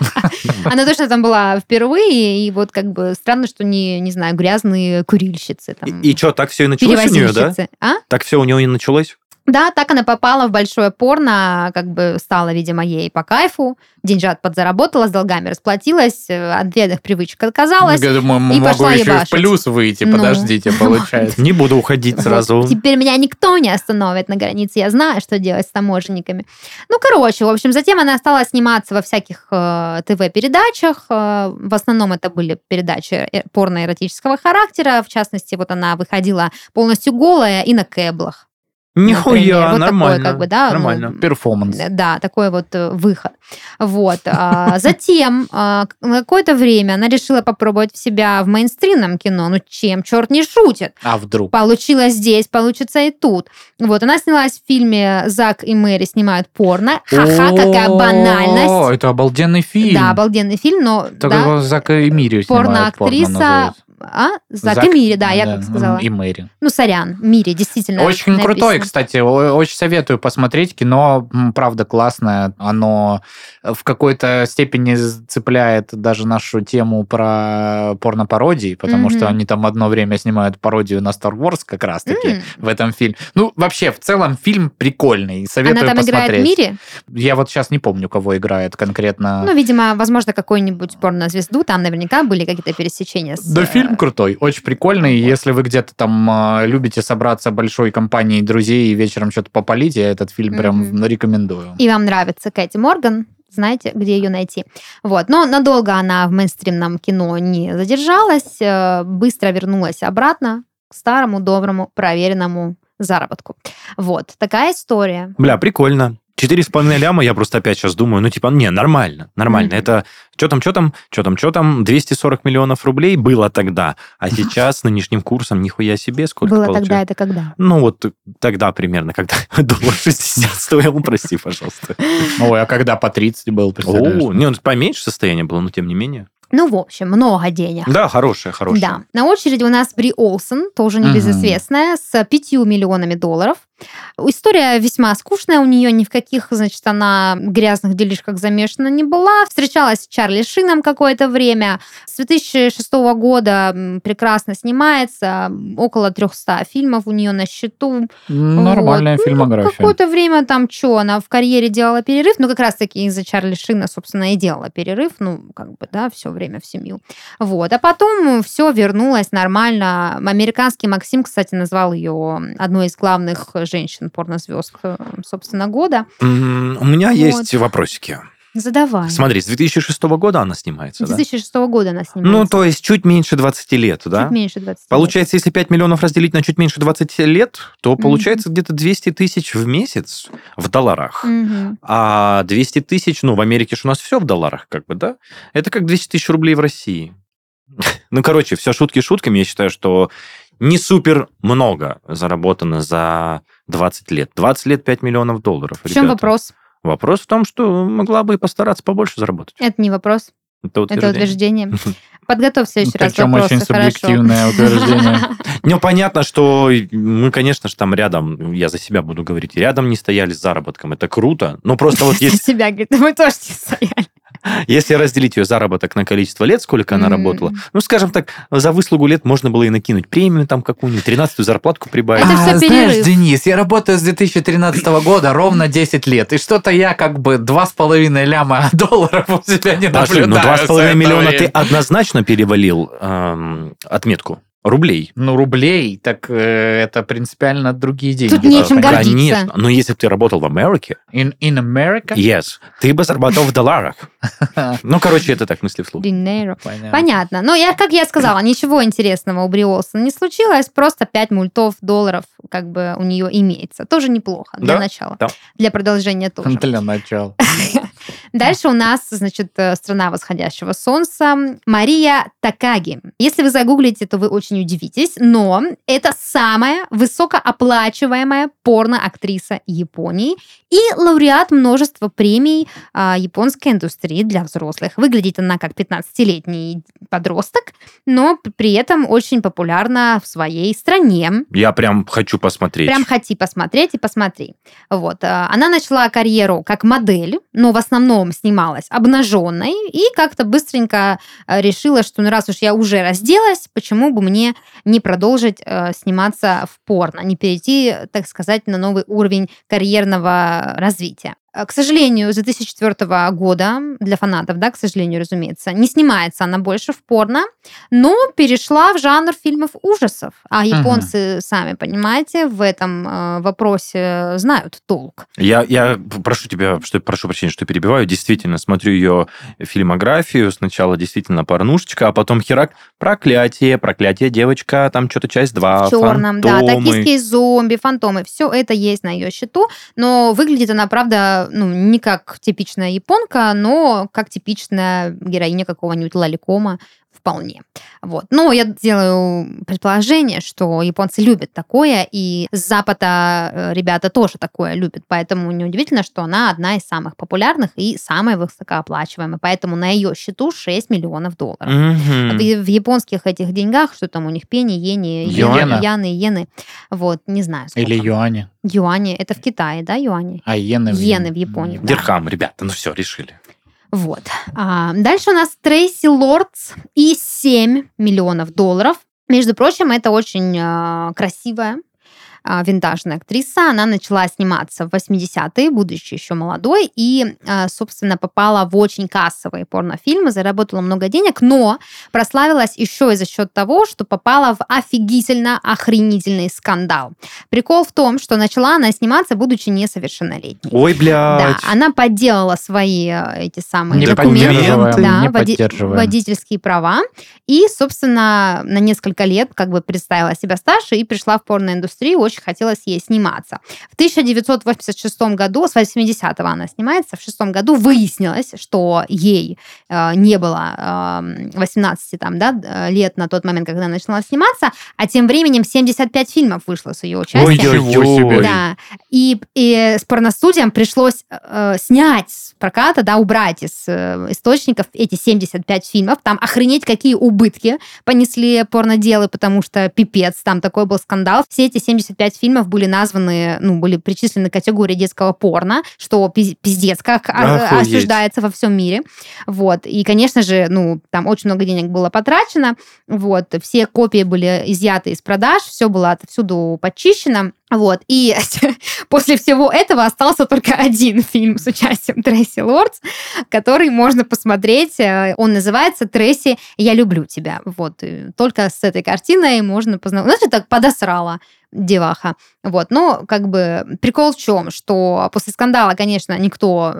Она точно там была впервые, и вот как бы странно, что не, не знаю, грязные курильщицы. Там, И, что, так все и началось у нее, да? А? Так все у нее и началось? Да, так она попала в большое порно, как бы стала, видимо, ей по кайфу, деньжат подзаработала, с долгами расплатилась, э, от вредных привычек отказалась. Я думаю, и могу пошла еще и в ебашить. плюс выйти, Ну. подождите, получается. Не буду уходить сразу. Вот, Теперь меня никто не остановит на границе. Я знаю, что делать с таможенниками. Ну, короче, в общем, затем она стала сниматься во всяких э, ТВ-передачах. Э, в основном это были передачи э, порно-эротического характера. В частности, вот она выходила полностью голая и на кэблах. Нихуя, Вот такой, нормально. как бы, да, ну, Нормально. Перформанс. Э, Да, такой вот э, выход. Вот. а, Затем а, какое-то время она решила попробовать себя в мейнстримном кино. Ну, чем черт не шутит. А вдруг? Получилось здесь, получится и тут. Вот, она снялась в фильме «Зак и Мэри снимают порно». Ха-ха, какая О, банальность. Это обалденный фильм. Да, обалденный фильм, но Так его Зак и Мири снимают, порно порноактриса... А? Зак, и Мири, да, я как сказала. И Мэри. Ну, сорян, Мири, действительно. Очень написано. крутой, кстати. Очень советую посмотреть. Кино, правда, классное. Оно в какой-то степени цепляет даже нашу тему про порно-пародии, потому Мгм. что они там одно время снимают пародию на Star Wars как раз-таки М. в этом фильме. Ну, вообще, в целом, фильм прикольный. Советую Она там посмотреть. играет Мири? Я вот сейчас не помню, кого играет конкретно. Ну, видимо, возможно, какую-нибудь порнозвезду. Там наверняка были какие-то пересечения с... Да, э, фильм крутой, очень прикольный. Вот. Если вы где-то там а, любите собраться большой компанией друзей и вечером что-то попалить, я этот фильм прям рекомендую. И вам нравится Кэти Морган, знаете, где ее найти. Вот. Но надолго она в мейнстримном кино не задержалась, э, быстро вернулась обратно к старому, доброму, проверенному заработку. Вот. Такая история. Бля, прикольно. Четыре с половиной ляма, я просто опять сейчас думаю, ну, типа, не, нормально, нормально. Мгм. Это что там, что там, что там, что там, 240 миллионов рублей было тогда, а сейчас с нынешним курсом нихуя себе сколько Было получается. тогда, это когда? Ну, вот тогда примерно, когда доллар 60 стоил, прости, пожалуйста. Ой, а когда по 30 был, представляешь? О, не, ну, поменьше состояние было, но тем не менее. Ну, в общем, много денег. Да, хорошая, хорошая. Да. На очереди у нас Бри Олсен, тоже небезызвестная, с пятью миллионами долларов. История весьма скучная у нее, ни в каких, значит, она грязных делишках замешана не была. Встречалась с Чарли Шином какое-то время. С 2006 года прекрасно снимается. Около 300 фильмов у нее на счету. Нормальная Вот. Ну, фильмография. Какое-то время там что, она в карьере делала перерыв, ну, как раз-таки из-за Чарли Шина, собственно, и делала перерыв, ну, как бы, да, все время в семью. Вот. А потом все вернулось нормально. Американский Максим, кстати, назвал ее одной из главных женщин порнозвезд, э, собственно, года. У меня Вот. есть вопросики. Задавай. Смотри, с 2006 года она снимается, С да? 2006 года она Ну, снимается. то есть чуть меньше 20 лет, да? Чуть меньше 20 лет. Получается, если 5 миллионов разделить на чуть меньше 20 лет, то получается где-то 200 тысяч в месяц в долларах. Мгм. А 200 тысяч, ну, в Америке же у нас все в долларах, как бы, да? Это как 200 тысяч рублей в России. Ну, короче, все шутки шутками. Я считаю, что не супер много заработано за 20 лет. 20 лет 5 миллионов долларов. В чем ребята. вопрос? Вопрос в том, что могла бы и постараться побольше заработать. Это не вопрос, Это это утверждение. Подготовь в следующий раз Причем вопросы, очень хорошо. субъективное утверждение. Ну, понятно, что мы, конечно же, там рядом, я за себя буду говорить, рядом не стояли с заработком. Это круто. Но просто вот если, себя, говорит, мы тоже не стояли. если разделить ее заработок на количество лет, сколько она работала, ну, скажем так, за выслугу лет можно было и накинуть премию там какую-нибудь, 13-ю зарплатку прибавить. А, знаешь. Денис, я работаю с 2013 года ровно 10 лет, и что-то я как бы 2,5 ляма долларов у себя не Подожди, ну наблюдаю. 2,5 за это миллиона время. ты однозначно перевалил эм, отметку рублей. Ну, рублей, так э, это принципиально другие деньги. Тут нечем Да, гордиться. Конечно. Но если бы ты работал в Америке, In, in America? yes, ты бы зарабатывал в долларах. Ну, короче, это так мысли вслух. Dinero. Понятно. Понятно. Но я, как я сказала, ничего интересного у Бри не случилось, просто 5 мультов долларов как бы у нее имеется. Тоже неплохо для Да, начала. да. Для продолжения тоже. Для начала. Дальше у нас, значит, э, страна восходящего солнца Мария Такаги. Если вы загуглите, то вы очень удивитесь, но это самая высокооплачиваемая порно-актриса Японии и лауреат множества премий а, японской индустрии для взрослых. Выглядит она как 15-летний подросток, но при этом очень популярна в своей стране. Я прям хочу посмотреть. Прям хоти посмотреть и посмотри. Вот. а, Она начала карьеру как модель, но в основном снималась обнаженной и как-то быстренько э, решила, что ну раз уж я уже разделась, почему бы мне не продолжить э, сниматься в порно, не перейти, так сказать, на новый уровень карьерного развития. Э, К сожалению, с 2004 года, для фанатов, да, к сожалению, разумеется, не снимается она больше в порно, но перешла в жанр фильмов ужасов. А японцы, сами понимаете, в этом э, вопросе знают толк. Я, я прошу тебя, что прошу прощения, что перебиваю. Действительно, смотрю ее фильмографию. Сначала действительно порнушечка, а потом херак. Проклятие, проклятие, девочка, там что-то часть 2, в черном, да, фантомы. токийские зомби, фантомы, все это есть на ее счету, но выглядит она, правда, ну, не как типичная японка, но как типичная героиня какого-нибудь лоликома вполне. Вот. Но я делаю предположение, что японцы любят такое, и с Запада э, ребята тоже такое любят, поэтому неудивительно, что она одна из самых популярных и самая высокооплачиваемая, поэтому на ее счету 6 миллионов долларов. Мгм. В, в японских этих деньгах, что там у них пени, йени, Юана. йены, яны, иены, вот, не знаю. сколько. Или юани. Юани, это в Китае, да, юани? А иены в Иены в Японии. Да. Дирхам, ребята, ну все, решили. Вот. А, дальше у нас Трейси Лордс и 7 миллионов долларов. Между прочим, это очень а, красивая винтажная актриса. Она начала сниматься в 80-е, будучи еще молодой, и, а, собственно, попала в очень кассовые порнофильмы, заработала много денег, но прославилась еще и за счет того, что попала в офигительно охренительный скандал. Прикол в том, что начала она сниматься, будучи несовершеннолетней. Ой, Да, блядь. она подделала свои э, эти самые Не документы, да, не води- водительские права, и, собственно, на несколько лет как бы представила себя старше и пришла в порноиндустрию, очень хотелось ей сниматься. В 1986 году, с 80-го она снимается, в шестом году выяснилось, что ей э, не было э, 18 там, да, э, лет на тот момент, когда она начала сниматься, а тем временем 75 фильмов вышло с ее участием. Себе. Да. И, и с порностудиям пришлось э, снять с проката, да, убрать из э, источников эти 75 фильмов. Там охренеть, какие убытки понесли порноделы, потому что пипец, там такой был скандал. Все эти 75 фильмов были названы, ну, были причислены к категории детского порно, что пиз- пиздец, как Охуеть. осуждается во всем мире. Вот. И, конечно же, ну, там очень много денег было потрачено. Вот. Все копии были изъяты из продаж, все было отовсюду почищено. Вот. И после всего этого остался только один фильм с участием Трейси Лордс, который можно посмотреть. Э, Он называется «Трейси, я люблю тебя». Вот. И только с этой картиной можно познакомиться. Знаешь, так подосрала деваха. Вот. Но как бы прикол в чем, что после скандала, конечно, никто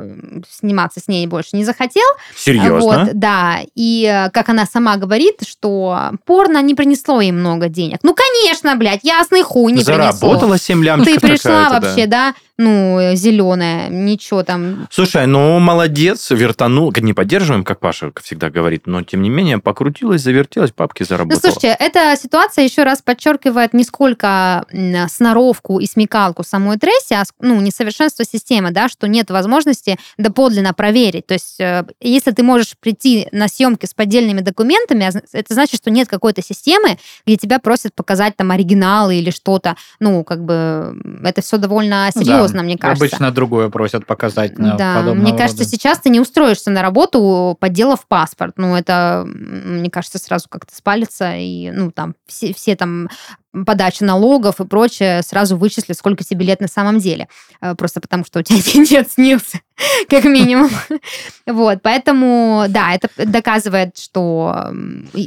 сниматься с ней больше не захотел. Серьезно? Вот, да. И э, как она сама говорит, что порно не принесло ей много денег. Ну, конечно, блядь, ясный хуй не принесло. Заработала 7 лямчиков Ты пришла какая-то, да. вообще, да, ну, зеленая, ничего там. Слушай, ну молодец, вертанул. Не поддерживаем, как Паша всегда говорит, но тем не менее покрутилась, завертелась, папки Ну, заработала. слушайте, эта ситуация еще раз подчеркивает не сколько сноровку и смекалку самой Тресси, а ну, несовершенство системы, да, что нет возможности доподлинно проверить. То есть, э, если ты можешь прийти на съемки с поддельными документами, а это значит, что нет какой-то системы, где тебя просят показать там оригиналы или что-то. Ну, как бы это все довольно Ну да, серьезно, мне кажется. Обычно другое просят показать на Да, мне кажется, рода. сейчас ты не устроишься на работу, подделав паспорт. Ну, это, мне кажется, сразу как-то спалится, и, ну, там, все, все там подача налогов и прочее сразу вычислят, сколько тебе лет на самом деле. Э, Просто потому, что у тебя дед снился, как минимум. Вот, поэтому, да, это доказывает, что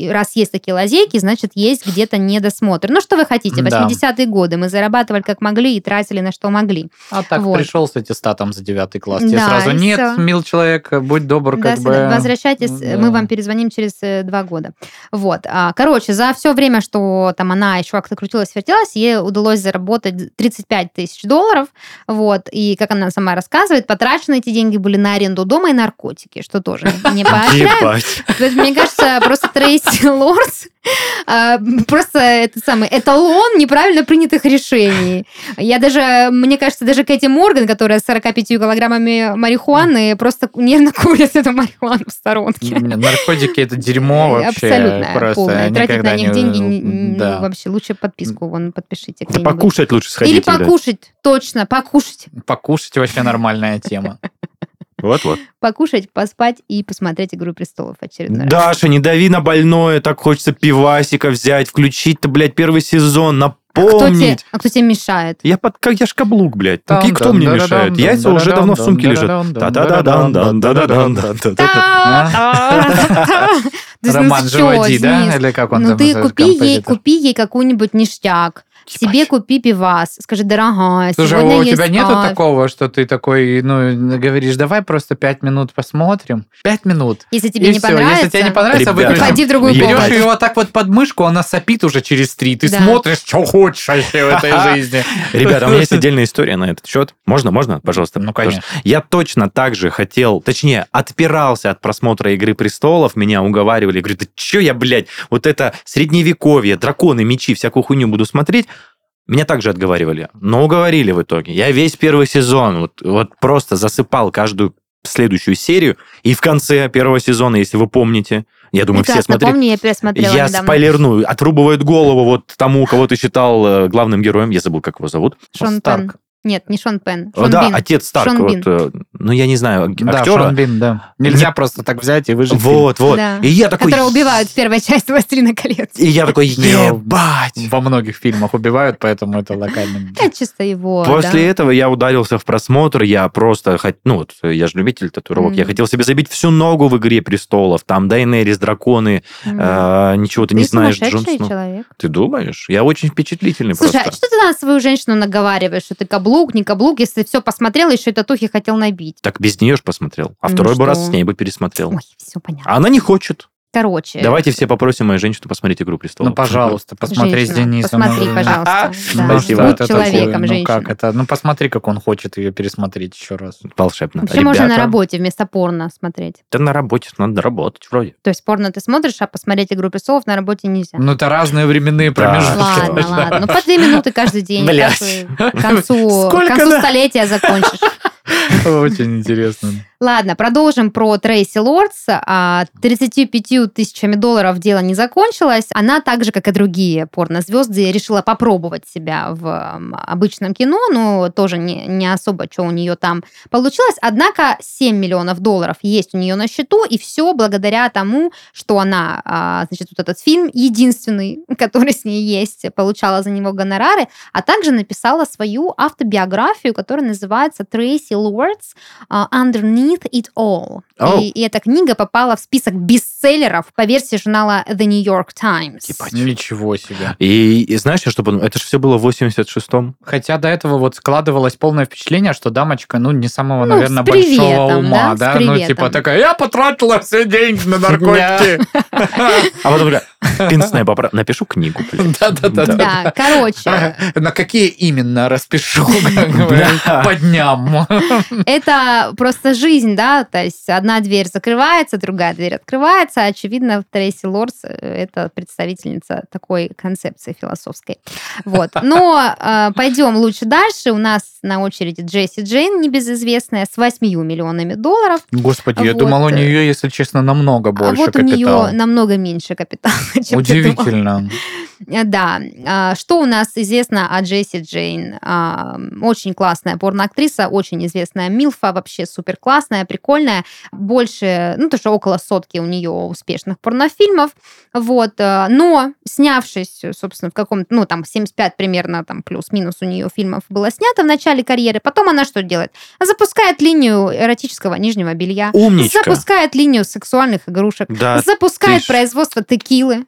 раз есть такие лазейки, значит, есть где-то недосмотр. Ну, что вы хотите, Да. 80-е годы мы зарабатывали как могли и тратили на что могли. А так Вот. пришел с аттестатом за девятый класс. Тебе Да, сразу нет, мил человек, будь добр, Да, как бы. Возвращайтесь, Да. мы вам перезвоним через э, два года. Вот. А, Короче, за все время, что там она еще акт- как-то крутилась, вертелась, ей удалось заработать 35 тысяч долларов, вот, и, как она сама рассказывает, потрачены эти деньги были на аренду дома и наркотики, что тоже не есть, мне кажется, просто Трейси Лордс просто это самый эталон неправильно принятых решений. Я даже, мне кажется, даже Кэти Морган, которая с 45 килограммами марихуаны, просто нервно курит эту марихуану в сторонке. Наркотики это дерьмо вообще. Абсолютно просто полное. Тратить на них деньги Да. вообще лучше подписку вон подпишите. Да. Покушать лучше сходить. Или покушать, точно, покушать. Покушать вообще нормальная тема. Вот-вот. Покушать, поспать и посмотреть «Игру престолов» очередной раз. Даша, не дави на больное, так хочется пивасика взять, включить-то, блядь, первый сезон, А кто, тебе, напомнить. а кто тебе мешает? Я под, как я ж каблук, блядь. Ну, и кто мне мешает? Яйца уже давно в сумке лежат. А? Ну, Роман Живоди, да? Или как он Ну там, ты купи ей, купи ей какой-нибудь ништяк. Себе купи пивас. Скажи, дорогая, Слушай, сегодня у есть тебя нету кайф». такого, что ты такой, ну, говоришь, давай просто пять минут посмотрим. Пять минут. Если тебе И не всё. понравится, Если тебе не понравится, Ребята, выключим. Ходи в другую Ебать. Берешь комнату. ее вот так вот под мышку, она сопит уже через три. Ты Да. смотришь, что хочешь вообще в этой жизни. Ребята, у меня есть отдельная история на этот счет. Можно, можно, пожалуйста? Ну, конечно. Я точно так же хотел, точнее, отпирался от просмотра «Игры престолов», меня уговаривали, говорю, да что я, блядь, вот это средневековье, драконы, мечи, всякую хуйню буду смотреть. Меня также отговаривали, но уговорили в итоге. Я весь первый сезон вот, вот просто засыпал каждую следующую серию, и в конце первого сезона, если вы помните, я думаю, все Прекрасно смотрели, помню, я пересмотрела я недавно. спойлерну, отрубывают голову вот тому, кого ты считал э, главным героем, я забыл, как его зовут. Шон Старк. Пен. Нет, не Шон Пен. О, Шон да, Бин. отец Старк. Шон вот, Бин. э, ну, я не знаю, Да, актера. Шон Бин, да. Нельзя просто так взять и выжить. фильм. Вот, вот. Да. И я такой... Которые убивают в первой части «Властелина колец». И я такой, ебать! Во многих фильмах убивают, поэтому это локально. Это чисто его, После да. этого я ударился в просмотр, я просто, ну вот, я же любитель татуировок, Мгм. я хотел себе забить всю ногу в «Игре престолов», там Дайнерис, драконы, Мгм. э, ничего ты, Ты не знаешь, Джон Сноу. человек. Ты думаешь? Я очень впечатлительный Слушай, а просто. что ты на свою женщину наговариваешь, что ты каблук, не каблук, если все посмотрела, еще и татухи хотел набить? Так без нее ж посмотрел. А Ну второй бы что? раз с ней бы пересмотрел. Ой, все понятно. А она не хочет. Короче. Давайте все попросим мою женщину посмотреть «Игру престолов». Ну, пожалуйста, посмотри с женщина, Денисом. Посмотри, Ну, пожалуйста. Ну, да. что Будь это человеком, такое? Ну, женщина. как это? Ну, посмотри, как он хочет ее пересмотреть еще раз. Волшебно. Вообще можно на работе вместо порно смотреть. Да на работе надо работать вроде. То есть порно ты смотришь, а посмотреть «Игру престолов» на работе нельзя. Ну, это разные временные промежутки. Ладно, ладно. Ну, по две минуты каждый день. Блядь. К концу, столетия закончишь. Очень интересно. Ладно, продолжим про Трейси Лордс. А, 35 тысячами долларов дело не закончилось. Она так же, как и другие порнозвезды, решила попробовать себя в обычном кино, но тоже не, не особо, что у нее там получилось. Однако 7 миллионов долларов есть у нее на счету, и все благодаря тому, что она, а, значит, вот этот фильм единственный, который с ней есть, получала за него гонорары, а также написала свою автобиографию, которая называется Трейси Лордс а, Underneath It All. Оу. И, и эта книга попала в список бестселлеров по версии журнала The New York Times. Ебать. Ничего себе. И, и знаешь, я что подумал? Это же все было в 86-м. Хотя до этого вот складывалось полное впечатление, что дамочка, ну, не самого, Ну, наверное, приветом, большого ума, да, да? Ну, типа такая, я потратила все деньги на наркотики. А потом такая, пинсная поправ... Напишу книгу. Да-да-да. Да, короче, На какие именно распишу по дням. это просто жизнь, да, то есть одна дверь закрывается, другая дверь открывается. Очевидно, Трейси Лордс э, это представительница такой концепции философской. Вот. Но э, пойдем лучше дальше. У нас на очереди Джесси Джейн, небезызвестная, с 8 миллионами долларов. Господи, я Вот, думал, у э, нее, если честно, намного а больше вот у капитала. нее намного меньше капитала, чем. Удивительно. Да. А, Что у нас известно о Джесси Джейн? А, Очень классная порноактриса, очень известная Милфа, вообще супер классная, прикольная. Больше, ну, то, что около сотки у нее успешных порнофильмов. Вот. э, Но, снявшись, собственно, в каком-то, ну, там, 75 примерно, там, плюс-минус у нее фильмов было снято в начале карьеры, потом она что делает? Запускает линию эротического нижнего белья. Умничка. Запускает линию сексуальных игрушек. Да, запускает ты производство текилы.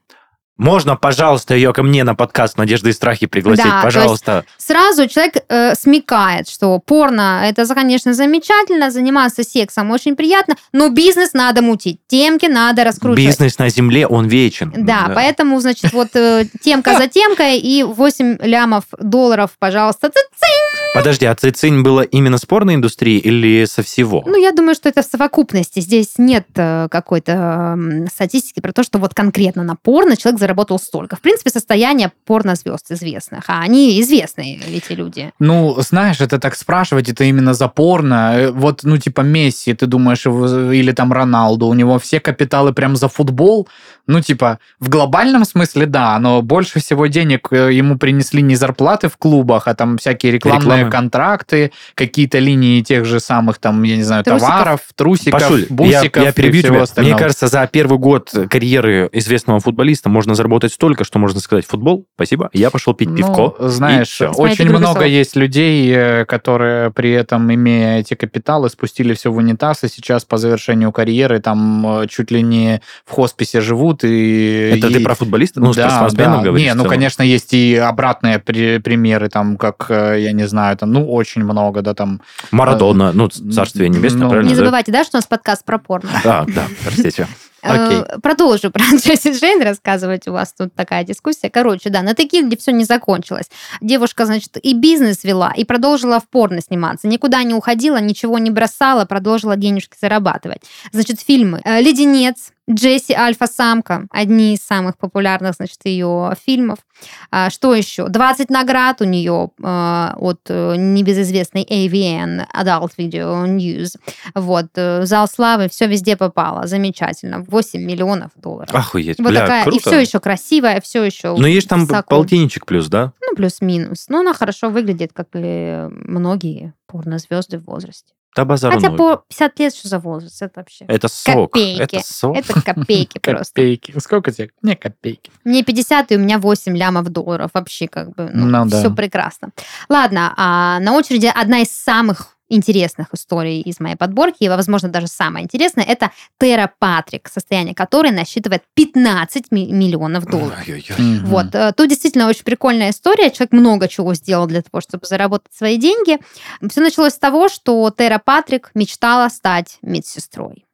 Можно, пожалуйста, ее ко мне на подкаст «Надежды и страхи» пригласить? Да, пожалуйста. Сразу человек э, смекает, что порно это, конечно, замечательно, заниматься сексом очень приятно, но бизнес надо мутить, темки надо раскручивать. Бизнес на земле, он вечен. Да, поэтому, значит, вот э, темка за темкой и 8 лямов долларов, пожалуйста, цицинь. Подожди, а цицинь было именно с порноиндустрии или со всего? Ну, я думаю, что это в совокупности. Здесь нет э, какой-то статистики про то, что вот конкретно на порно человек заработал столько. В принципе, состояние порнозвезд известных, а они известные, эти люди. Ну, знаешь, это так спрашивать, это именно за порно. Э, Вот, ну, типа Месси, ты думаешь, или там Роналду, у него все капиталы прям за футбол. Ну, типа, в глобальном смысле, да, но больше всего денег э, ему принесли не зарплаты в клубах, а там всякие рекламные Рекламы. контракты, какие-то линии тех же самых, там, я не знаю, Трусиков. товаров, трусиков, Пашуль, я, бусиков я и перебью всего тебя. остального. Мне кажется, за первый год карьеры известного футболиста можно заработать столько, что можно сказать, футбол, спасибо, я пошел пить пивко. Ну, и знаешь, очень много весов. есть людей, э, которые при этом, имея эти капиталы, спустили все в унитаз, и сейчас по завершению карьеры там э, чуть ли не в хосписе живут. И, Это и- ты про футболиста? Ну, да, спортсменов да. говоришь? Не, ну, конечно, есть и обратные при- примеры, там, как, э, я не знаю, там, ну, очень много, да, там. Марадона, ну, царствие небесное, Ну, правильно? Не да? забывайте, да, что у нас подкаст про порно. Да, да, простите. Окей. Э, Продолжу про Джесси Джейн рассказывать. У вас тут такая дискуссия. Короче, да, на таких, где все не закончилось. Девушка, значит, и бизнес вела, и продолжила в порно сниматься. Никуда не уходила, ничего не бросала, продолжила денежки зарабатывать. Значит, фильмы. Э, «Леденец», Джесси Альфа-самка, одни из самых популярных, значит, ее фильмов. А, что еще? 20 наград у нее э, от э, небезызвестной AVN, Adult Video News. Вот, э, зал славы, все везде попало, замечательно. 8 миллионов долларов. Охуеть, вот бля, такая, и круто. все еще красивая, все еще. Но есть там высоко. полтинничек плюс, да? Ну, плюс-минус. Но она хорошо выглядит, как и многие порнозвезды в возрасте. Да базару Хотя ноль. по 50 лет, что за возраст? Это вообще Это сок. Копейки. Это сок. это копейки просто. Копейки. Сколько тебе? Не, копейки. Мне 50, и у меня 8 лямов долларов. Вообще как бы, ну, Ну да. все прекрасно. Ладно, а на очереди одна из самых интересных историй из моей подборки, и, возможно, даже самая интересная, это Тера Патрик, состояние которой насчитывает 15 ми- миллионов долларов. Ой-ой-ой. Вот, э, тут действительно очень прикольная история. Человек много чего сделал для того, чтобы заработать свои деньги. Все началось с того, что Тера Патрик мечтала стать медсестрой.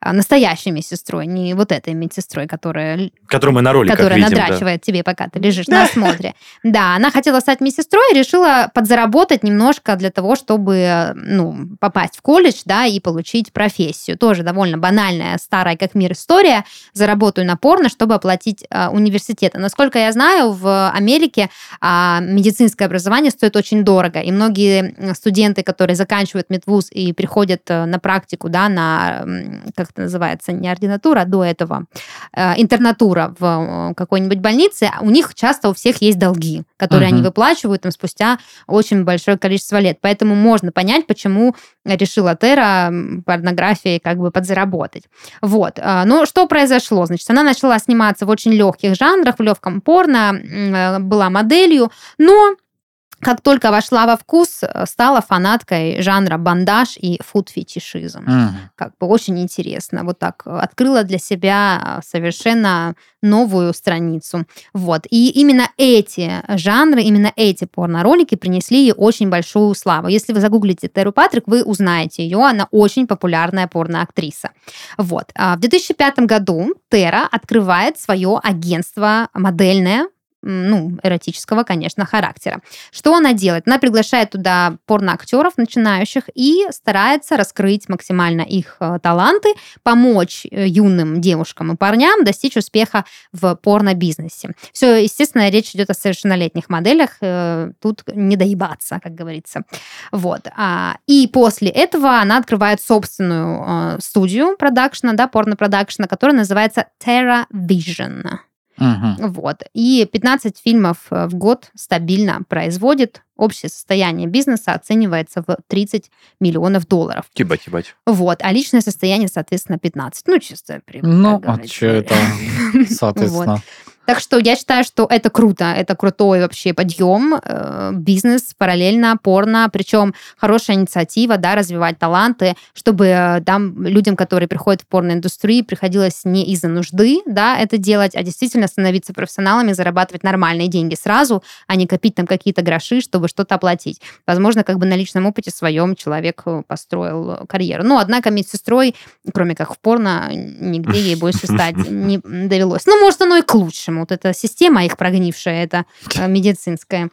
А, Настоящей медсестрой, не вот этой медсестрой, которая Который мы на роликах которая видим, да. надрачивает тебе, пока ты лежишь на осмотре. Да, она хотела стать медсестрой и решила подзаработать немножко для того, чтобы ну, попасть в колледж да, и получить профессию. Тоже довольно банальная, старая как мир история. Заработаю на порно, чтобы оплатить а, университет. А Насколько я знаю, в Америке а, медицинское образование стоит очень дорого. И многие студенты, которые заканчивают медвуз и приходят э, на практику, да, на, м, как это называется, не ординатура, а до этого, э, интернатура в э, какой-нибудь больнице, у них часто у всех есть долги, которые они Мгм. выплачивают там, спустя очень большое количество лет. Поэтому можно понять, почему решила Тера м, порнографией как бы подзаработать. Вот. А, Ну, что произошло? Значит, она начала сниматься в очень легких жанрах, в легком порно, э, была моделью, но как только вошла во вкус, э, стала фанаткой жанра бандаж и фуд-фетишизм Мгм. как бы очень интересно. Вот так э, открыла для себя а, совершенно новую страницу. Вот. И именно эти жанры, именно эти порно-ролики принесли ей очень большую славу. Если вы загуглите Теру Патрик, вы узнаете ее. Она очень популярная порно-актриса. Вот. А В 2005 году Тера открывает свое агентство модельное, ну, эротического, конечно, характера. Что она делает? Она приглашает туда порноактеров начинающих и старается раскрыть максимально их э, таланты, помочь э, юным девушкам и парням достичь успеха в порно-бизнесе. Все, естественно, речь идет о совершеннолетних моделях. э, Тут не доебаться, как говорится. Вот. А, И после этого она открывает собственную студию продакшна, да, порно-продакшна, которая называется Terra Vision. Мгм. Вот. И 15 фильмов э, в год стабильно производит. Общее состояние бизнеса оценивается в 30 миллионов долларов. Ебать, ебать. Вот. А личное состояние, соответственно, 15. Ну, чисто прибыль, Ну, а что это, соответственно. Так что я считаю, что это круто, это крутой вообще подъем, э, бизнес параллельно, порно, причем хорошая инициатива, да, развивать таланты, чтобы э, там людям, которые приходят в порноиндустрию, приходилось не из-за нужды, да, это делать, а действительно становиться профессионалами, зарабатывать нормальные деньги сразу, а не копить там какие-то гроши, чтобы что-то оплатить. Возможно, как бы на личном опыте своем человек э, построил карьеру. Ну, однако медсестрой, кроме как в порно, нигде ей больше стать не довелось. Ну, может, оно и к лучшему. Вот эта система их прогнившая, это э, медицинская.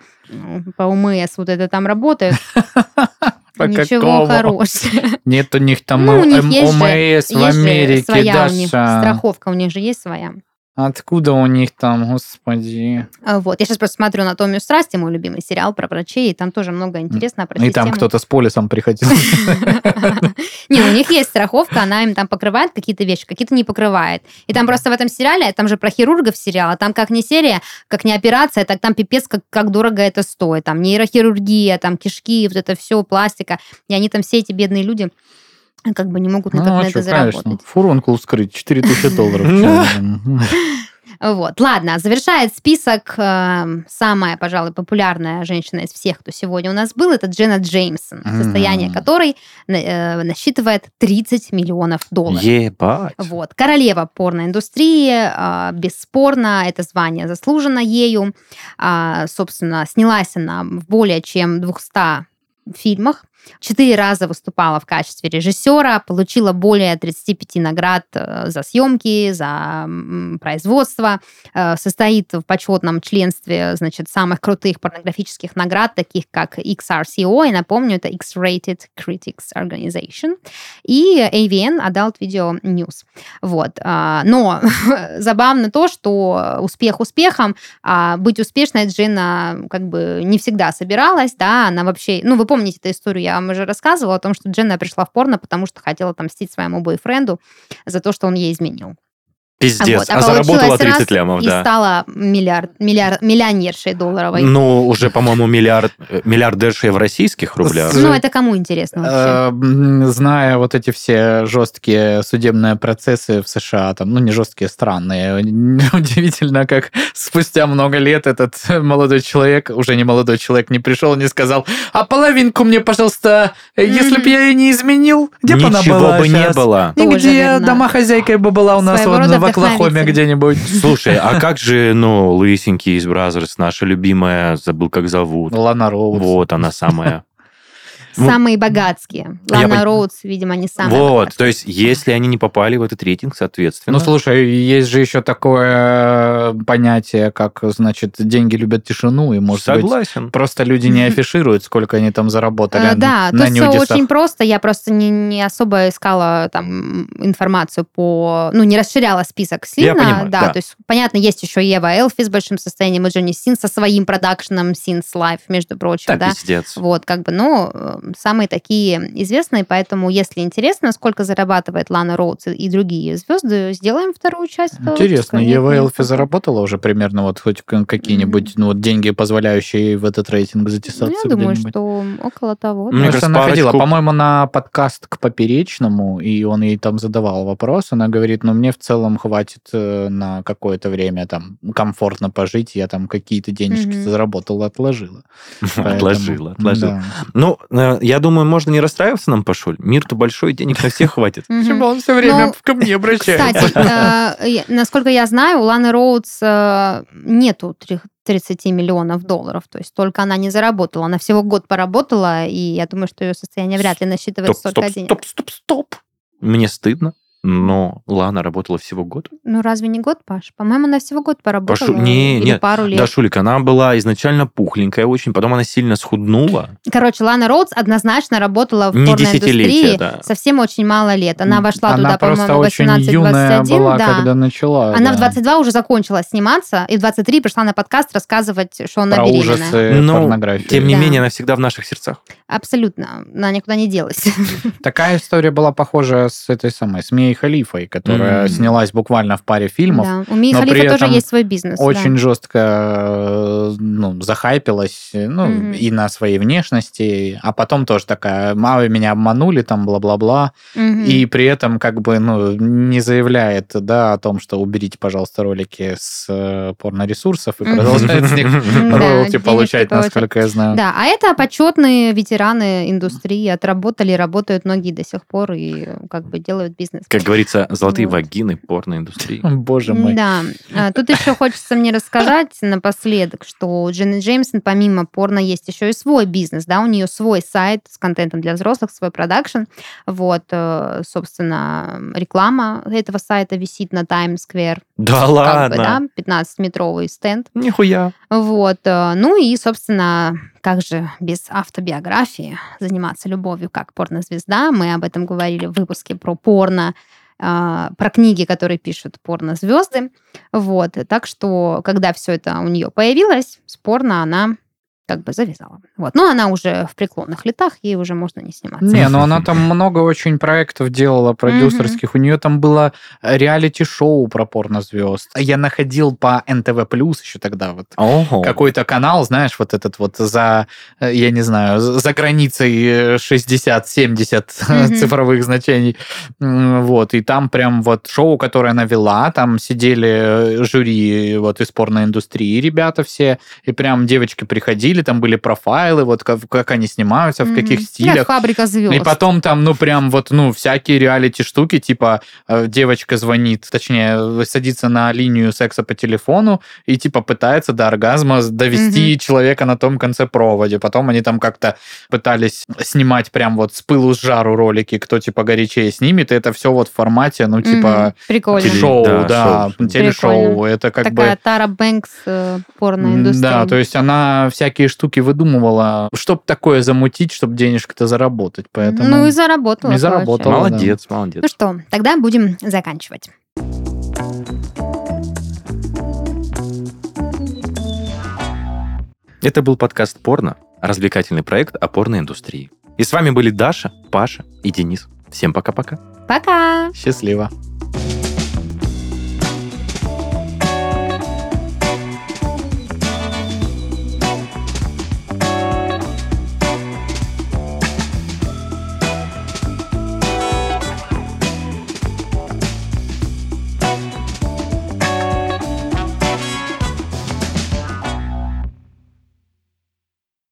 По УМС вот это там работает. По Ничего хорошего. Нет у них там Ну, у них есть же- ОМС в Америке, своя у них Даша. страховка, у них же есть своя. Откуда у них там, господи? А, Вот. Я сейчас просто смотрю «Анатомию страсти», мой любимый сериал про врачей, и там тоже много интересного про И там систему. кто-то с полисом приходил. Не, у них есть страховка, она им там покрывает какие-то вещи, какие-то не покрывает. И там просто в этом сериале, там же про хирургов сериал, а там как не серия, как не операция, так там пипец, как, как дорого это стоит. Там нейрохирургия, там кишки, вот это все, пластика. И они там все эти бедные люди как бы не могут на, Ну, на а это что, конечно. заработать. Фурункул вскрыть, 4000 долларов. Вот, ладно, завершает список э, самая, пожалуй, популярная женщина из всех, кто сегодня у нас был, это Дженна Джеймсон, состояние Мгм. которой э, насчитывает 30 миллионов долларов. Ебать. Вот. Королева порноиндустрии, а, бесспорно, это звание заслужено ею. А, Собственно, снялась она в более чем 200 фильмах. Четыре раза выступала в качестве режиссера, получила более 35 наград э, за съемки, за производство, э, состоит в почетном членстве, значит, самых крутых порнографических наград, таких как XRCO, и напомню, это X-Rated Critics Organization, и AVN, Adult Video News. Вот. а, Но забавно то, что успех успехом, а быть успешной Дженна как бы не всегда собиралась, да, она вообще, ну, вы помните эту историю, я вам уже рассказывала о том, что Дженна пришла в порно, потому что хотела отомстить своему бойфренду за то, что он ей изменил. Пиздец. Вот, А заработала получилось 30 раз лямов, и да. стала миллиард, миллиард, миллионершей долларовой. Ну, уже, по-моему, миллиард, э, миллиардершей в российских рублях. С- Ну, это кому интересно вообще? Э, м, Зная вот эти все жесткие судебные процессы в США, там, ну, не жесткие, странные, удивительно, как спустя много лет этот молодой человек, уже не молодой человек, не пришел, не сказал, а половинку мне, пожалуйста, если бы я ее не изменил, где бы она Ничего была бы не было. И Тоже где верно. домохозяйкой бы была у нас Своего рода в Оклахоме где-нибудь. Слушай, а как же, ну, лысенький из Brazzers, наша любимая, забыл, как зовут. Лана Роудс. Вот она самая. Ну, Самые богатые. я Лана пон- Роудс, видимо, не самая Вот, богатая. то есть, если они не попали в этот рейтинг, соответственно... Ну, слушай, есть же еще такое понятие, как, значит, деньги любят тишину, и, может быть, Согласен. просто люди не афишируют, сколько они там заработали Э, Да, на тут все очень просто. Я просто не, не особо искала там информацию по... Ну, не расширяла список сильно. Я понимаю, да, да. то есть, понятно, есть еще Ева Элфи с большим состоянием, и Джонни Синс со своим продакшеном Sins Life, между прочим, Да, да. пиздец. Вот, как бы, ну, э, самые такие известные, поэтому, если интересно, сколько зарабатывает Лана Роудс и- другие звезды, сделаем вторую часть. Интересно, Ева Элфи заработала уже примерно вот хоть какие-нибудь ну, вот деньги, позволяющие ей в этот рейтинг затесаться Ну, я думаю, что около того. Мне да. Кажется, что она ходила, парочку- по-моему, на подкаст к Поперечному, и он ей там задавал вопрос. Она говорит, ну, мне в целом хватит э, на какое-то время там комфортно пожить, я там какие-то денежки Мгм. заработала, отложила. Поэтому, Отложила, отложила. да. Ну, э, я думаю, можно не расстраиваться нам, Пашуль. Мир-то большой, денег на всех хватит. Почему он все время Ну, ко мне обращается? Кстати, э, насколько я знаю, у Ланы Роудс э, нету три- 30 миллионов долларов. То есть только она не заработала. Она всего год поработала, и я думаю, что ее состояние вряд ли насчитывает Стоп, столько стоп, денег. стоп, стоп, стоп. Мне стыдно, но Лана работала всего год. Ну, разве не год, Паш? По-моему, она всего год поработала. Пашу- не, или нет, пару лет. Да, Шулик, она была изначально пухленькая очень, потом она сильно схуднула. Короче, Лана Роудс однозначно работала в Не порноиндустрии десятилетие, да. совсем очень мало лет. Она вошла Она туда, по-моему, юная 18-21. была, да. когда начала. Она да. в 22 уже закончила сниматься, и в 23 пришла на подкаст рассказывать, что она Про беременная. ужасы Ну, порнографии. Тем не Да. менее, она всегда в наших сердцах. Абсолютно. Она никуда не делась. Такая история была похожа с этой самой, с Мией Халифой, которая М. снялась буквально в паре фильмов. Да. У Мии но Халифа при тоже этом есть свой бизнес. да. Очень жестко э, ну, захайпилась э, ну, Мгм. и на своей внешности, а потом тоже такая, мало меня обманули, там, бла-бла-бла. Мгм. И при этом как бы ну, не заявляет да, о том, что уберите, пожалуйста, ролики с э, порноресурсов и продолжает с них Да, роялти получать. насколько я знаю. Да, а это почетные ветераны индустрии, отработали, работают многие до сих пор и как бы делают бизнес. Как говорится, золотые Вот. вагины порноиндустрии. Боже мой. Да. А, Тут еще хочется мне рассказать напоследок, что у Дженни Джеймсон помимо порно есть еще и свой бизнес, да, у нее свой сайт с контентом для взрослых, свой продакшн. Вот, э, собственно, реклама этого сайта висит на Таймс-сквер. Да Как бы, ладно? да, 15-метровый стенд. Нихуя. Вот. э, Ну и, собственно, как же без автобиографии заниматься любовью как порнозвезда. Мы об этом говорили в выпуске про порно, а, про книги, которые пишут порнозвезды. Вот. Так что, когда все это у нее появилось, с порно она как бы завязала. Вот. Но она уже в преклонных летах, ей уже можно не сниматься. Не, ну она там много очень проектов делала продюсерских. У нее там было реалити-шоу про порнозвезд. Я находил по НТВ Плюс еще тогда вот Ого. какой-то канал, знаешь, вот этот вот за, э, я не знаю, за границей э, 60-70 Мгм. цифровых значений. Вот, и там прям вот шоу, которое она вела, там сидели э, жюри вот из порноиндустрии ребята все, и прям девочки приходили, там были профайлы, вот как, как они снимаются, в каких стилях. Как фабрика звезд. И потом там, ну, прям вот, ну, всякие реалити-штуки, типа, э, девочка звонит, точнее, садится на линию секса по телефону и, типа, пытается до оргазма довести человека на том конце проводе. Потом они там как-то пытались снимать прям вот с пылу с жару ролики, кто, типа, горячее снимет, и это все вот в формате, ну, типа, Прикольно. Теле- шоу, да, да, шоу. телешоу. Прикольно. Это как бы... Такая Тара Бэнкс э, порноиндустрии. Да, то есть она всякие штуки выдумывала, чтобы такое замутить, чтобы денежка-то заработать. Поэтому... Ну и заработала. И заработала. короче. Молодец, молодец. Ну что, тогда будем заканчивать. Это был подкаст «Порно», развлекательный проект о порноиндустрии. И с вами были Даша, Паша и Денис. Всем пока-пока. Пока! Счастливо.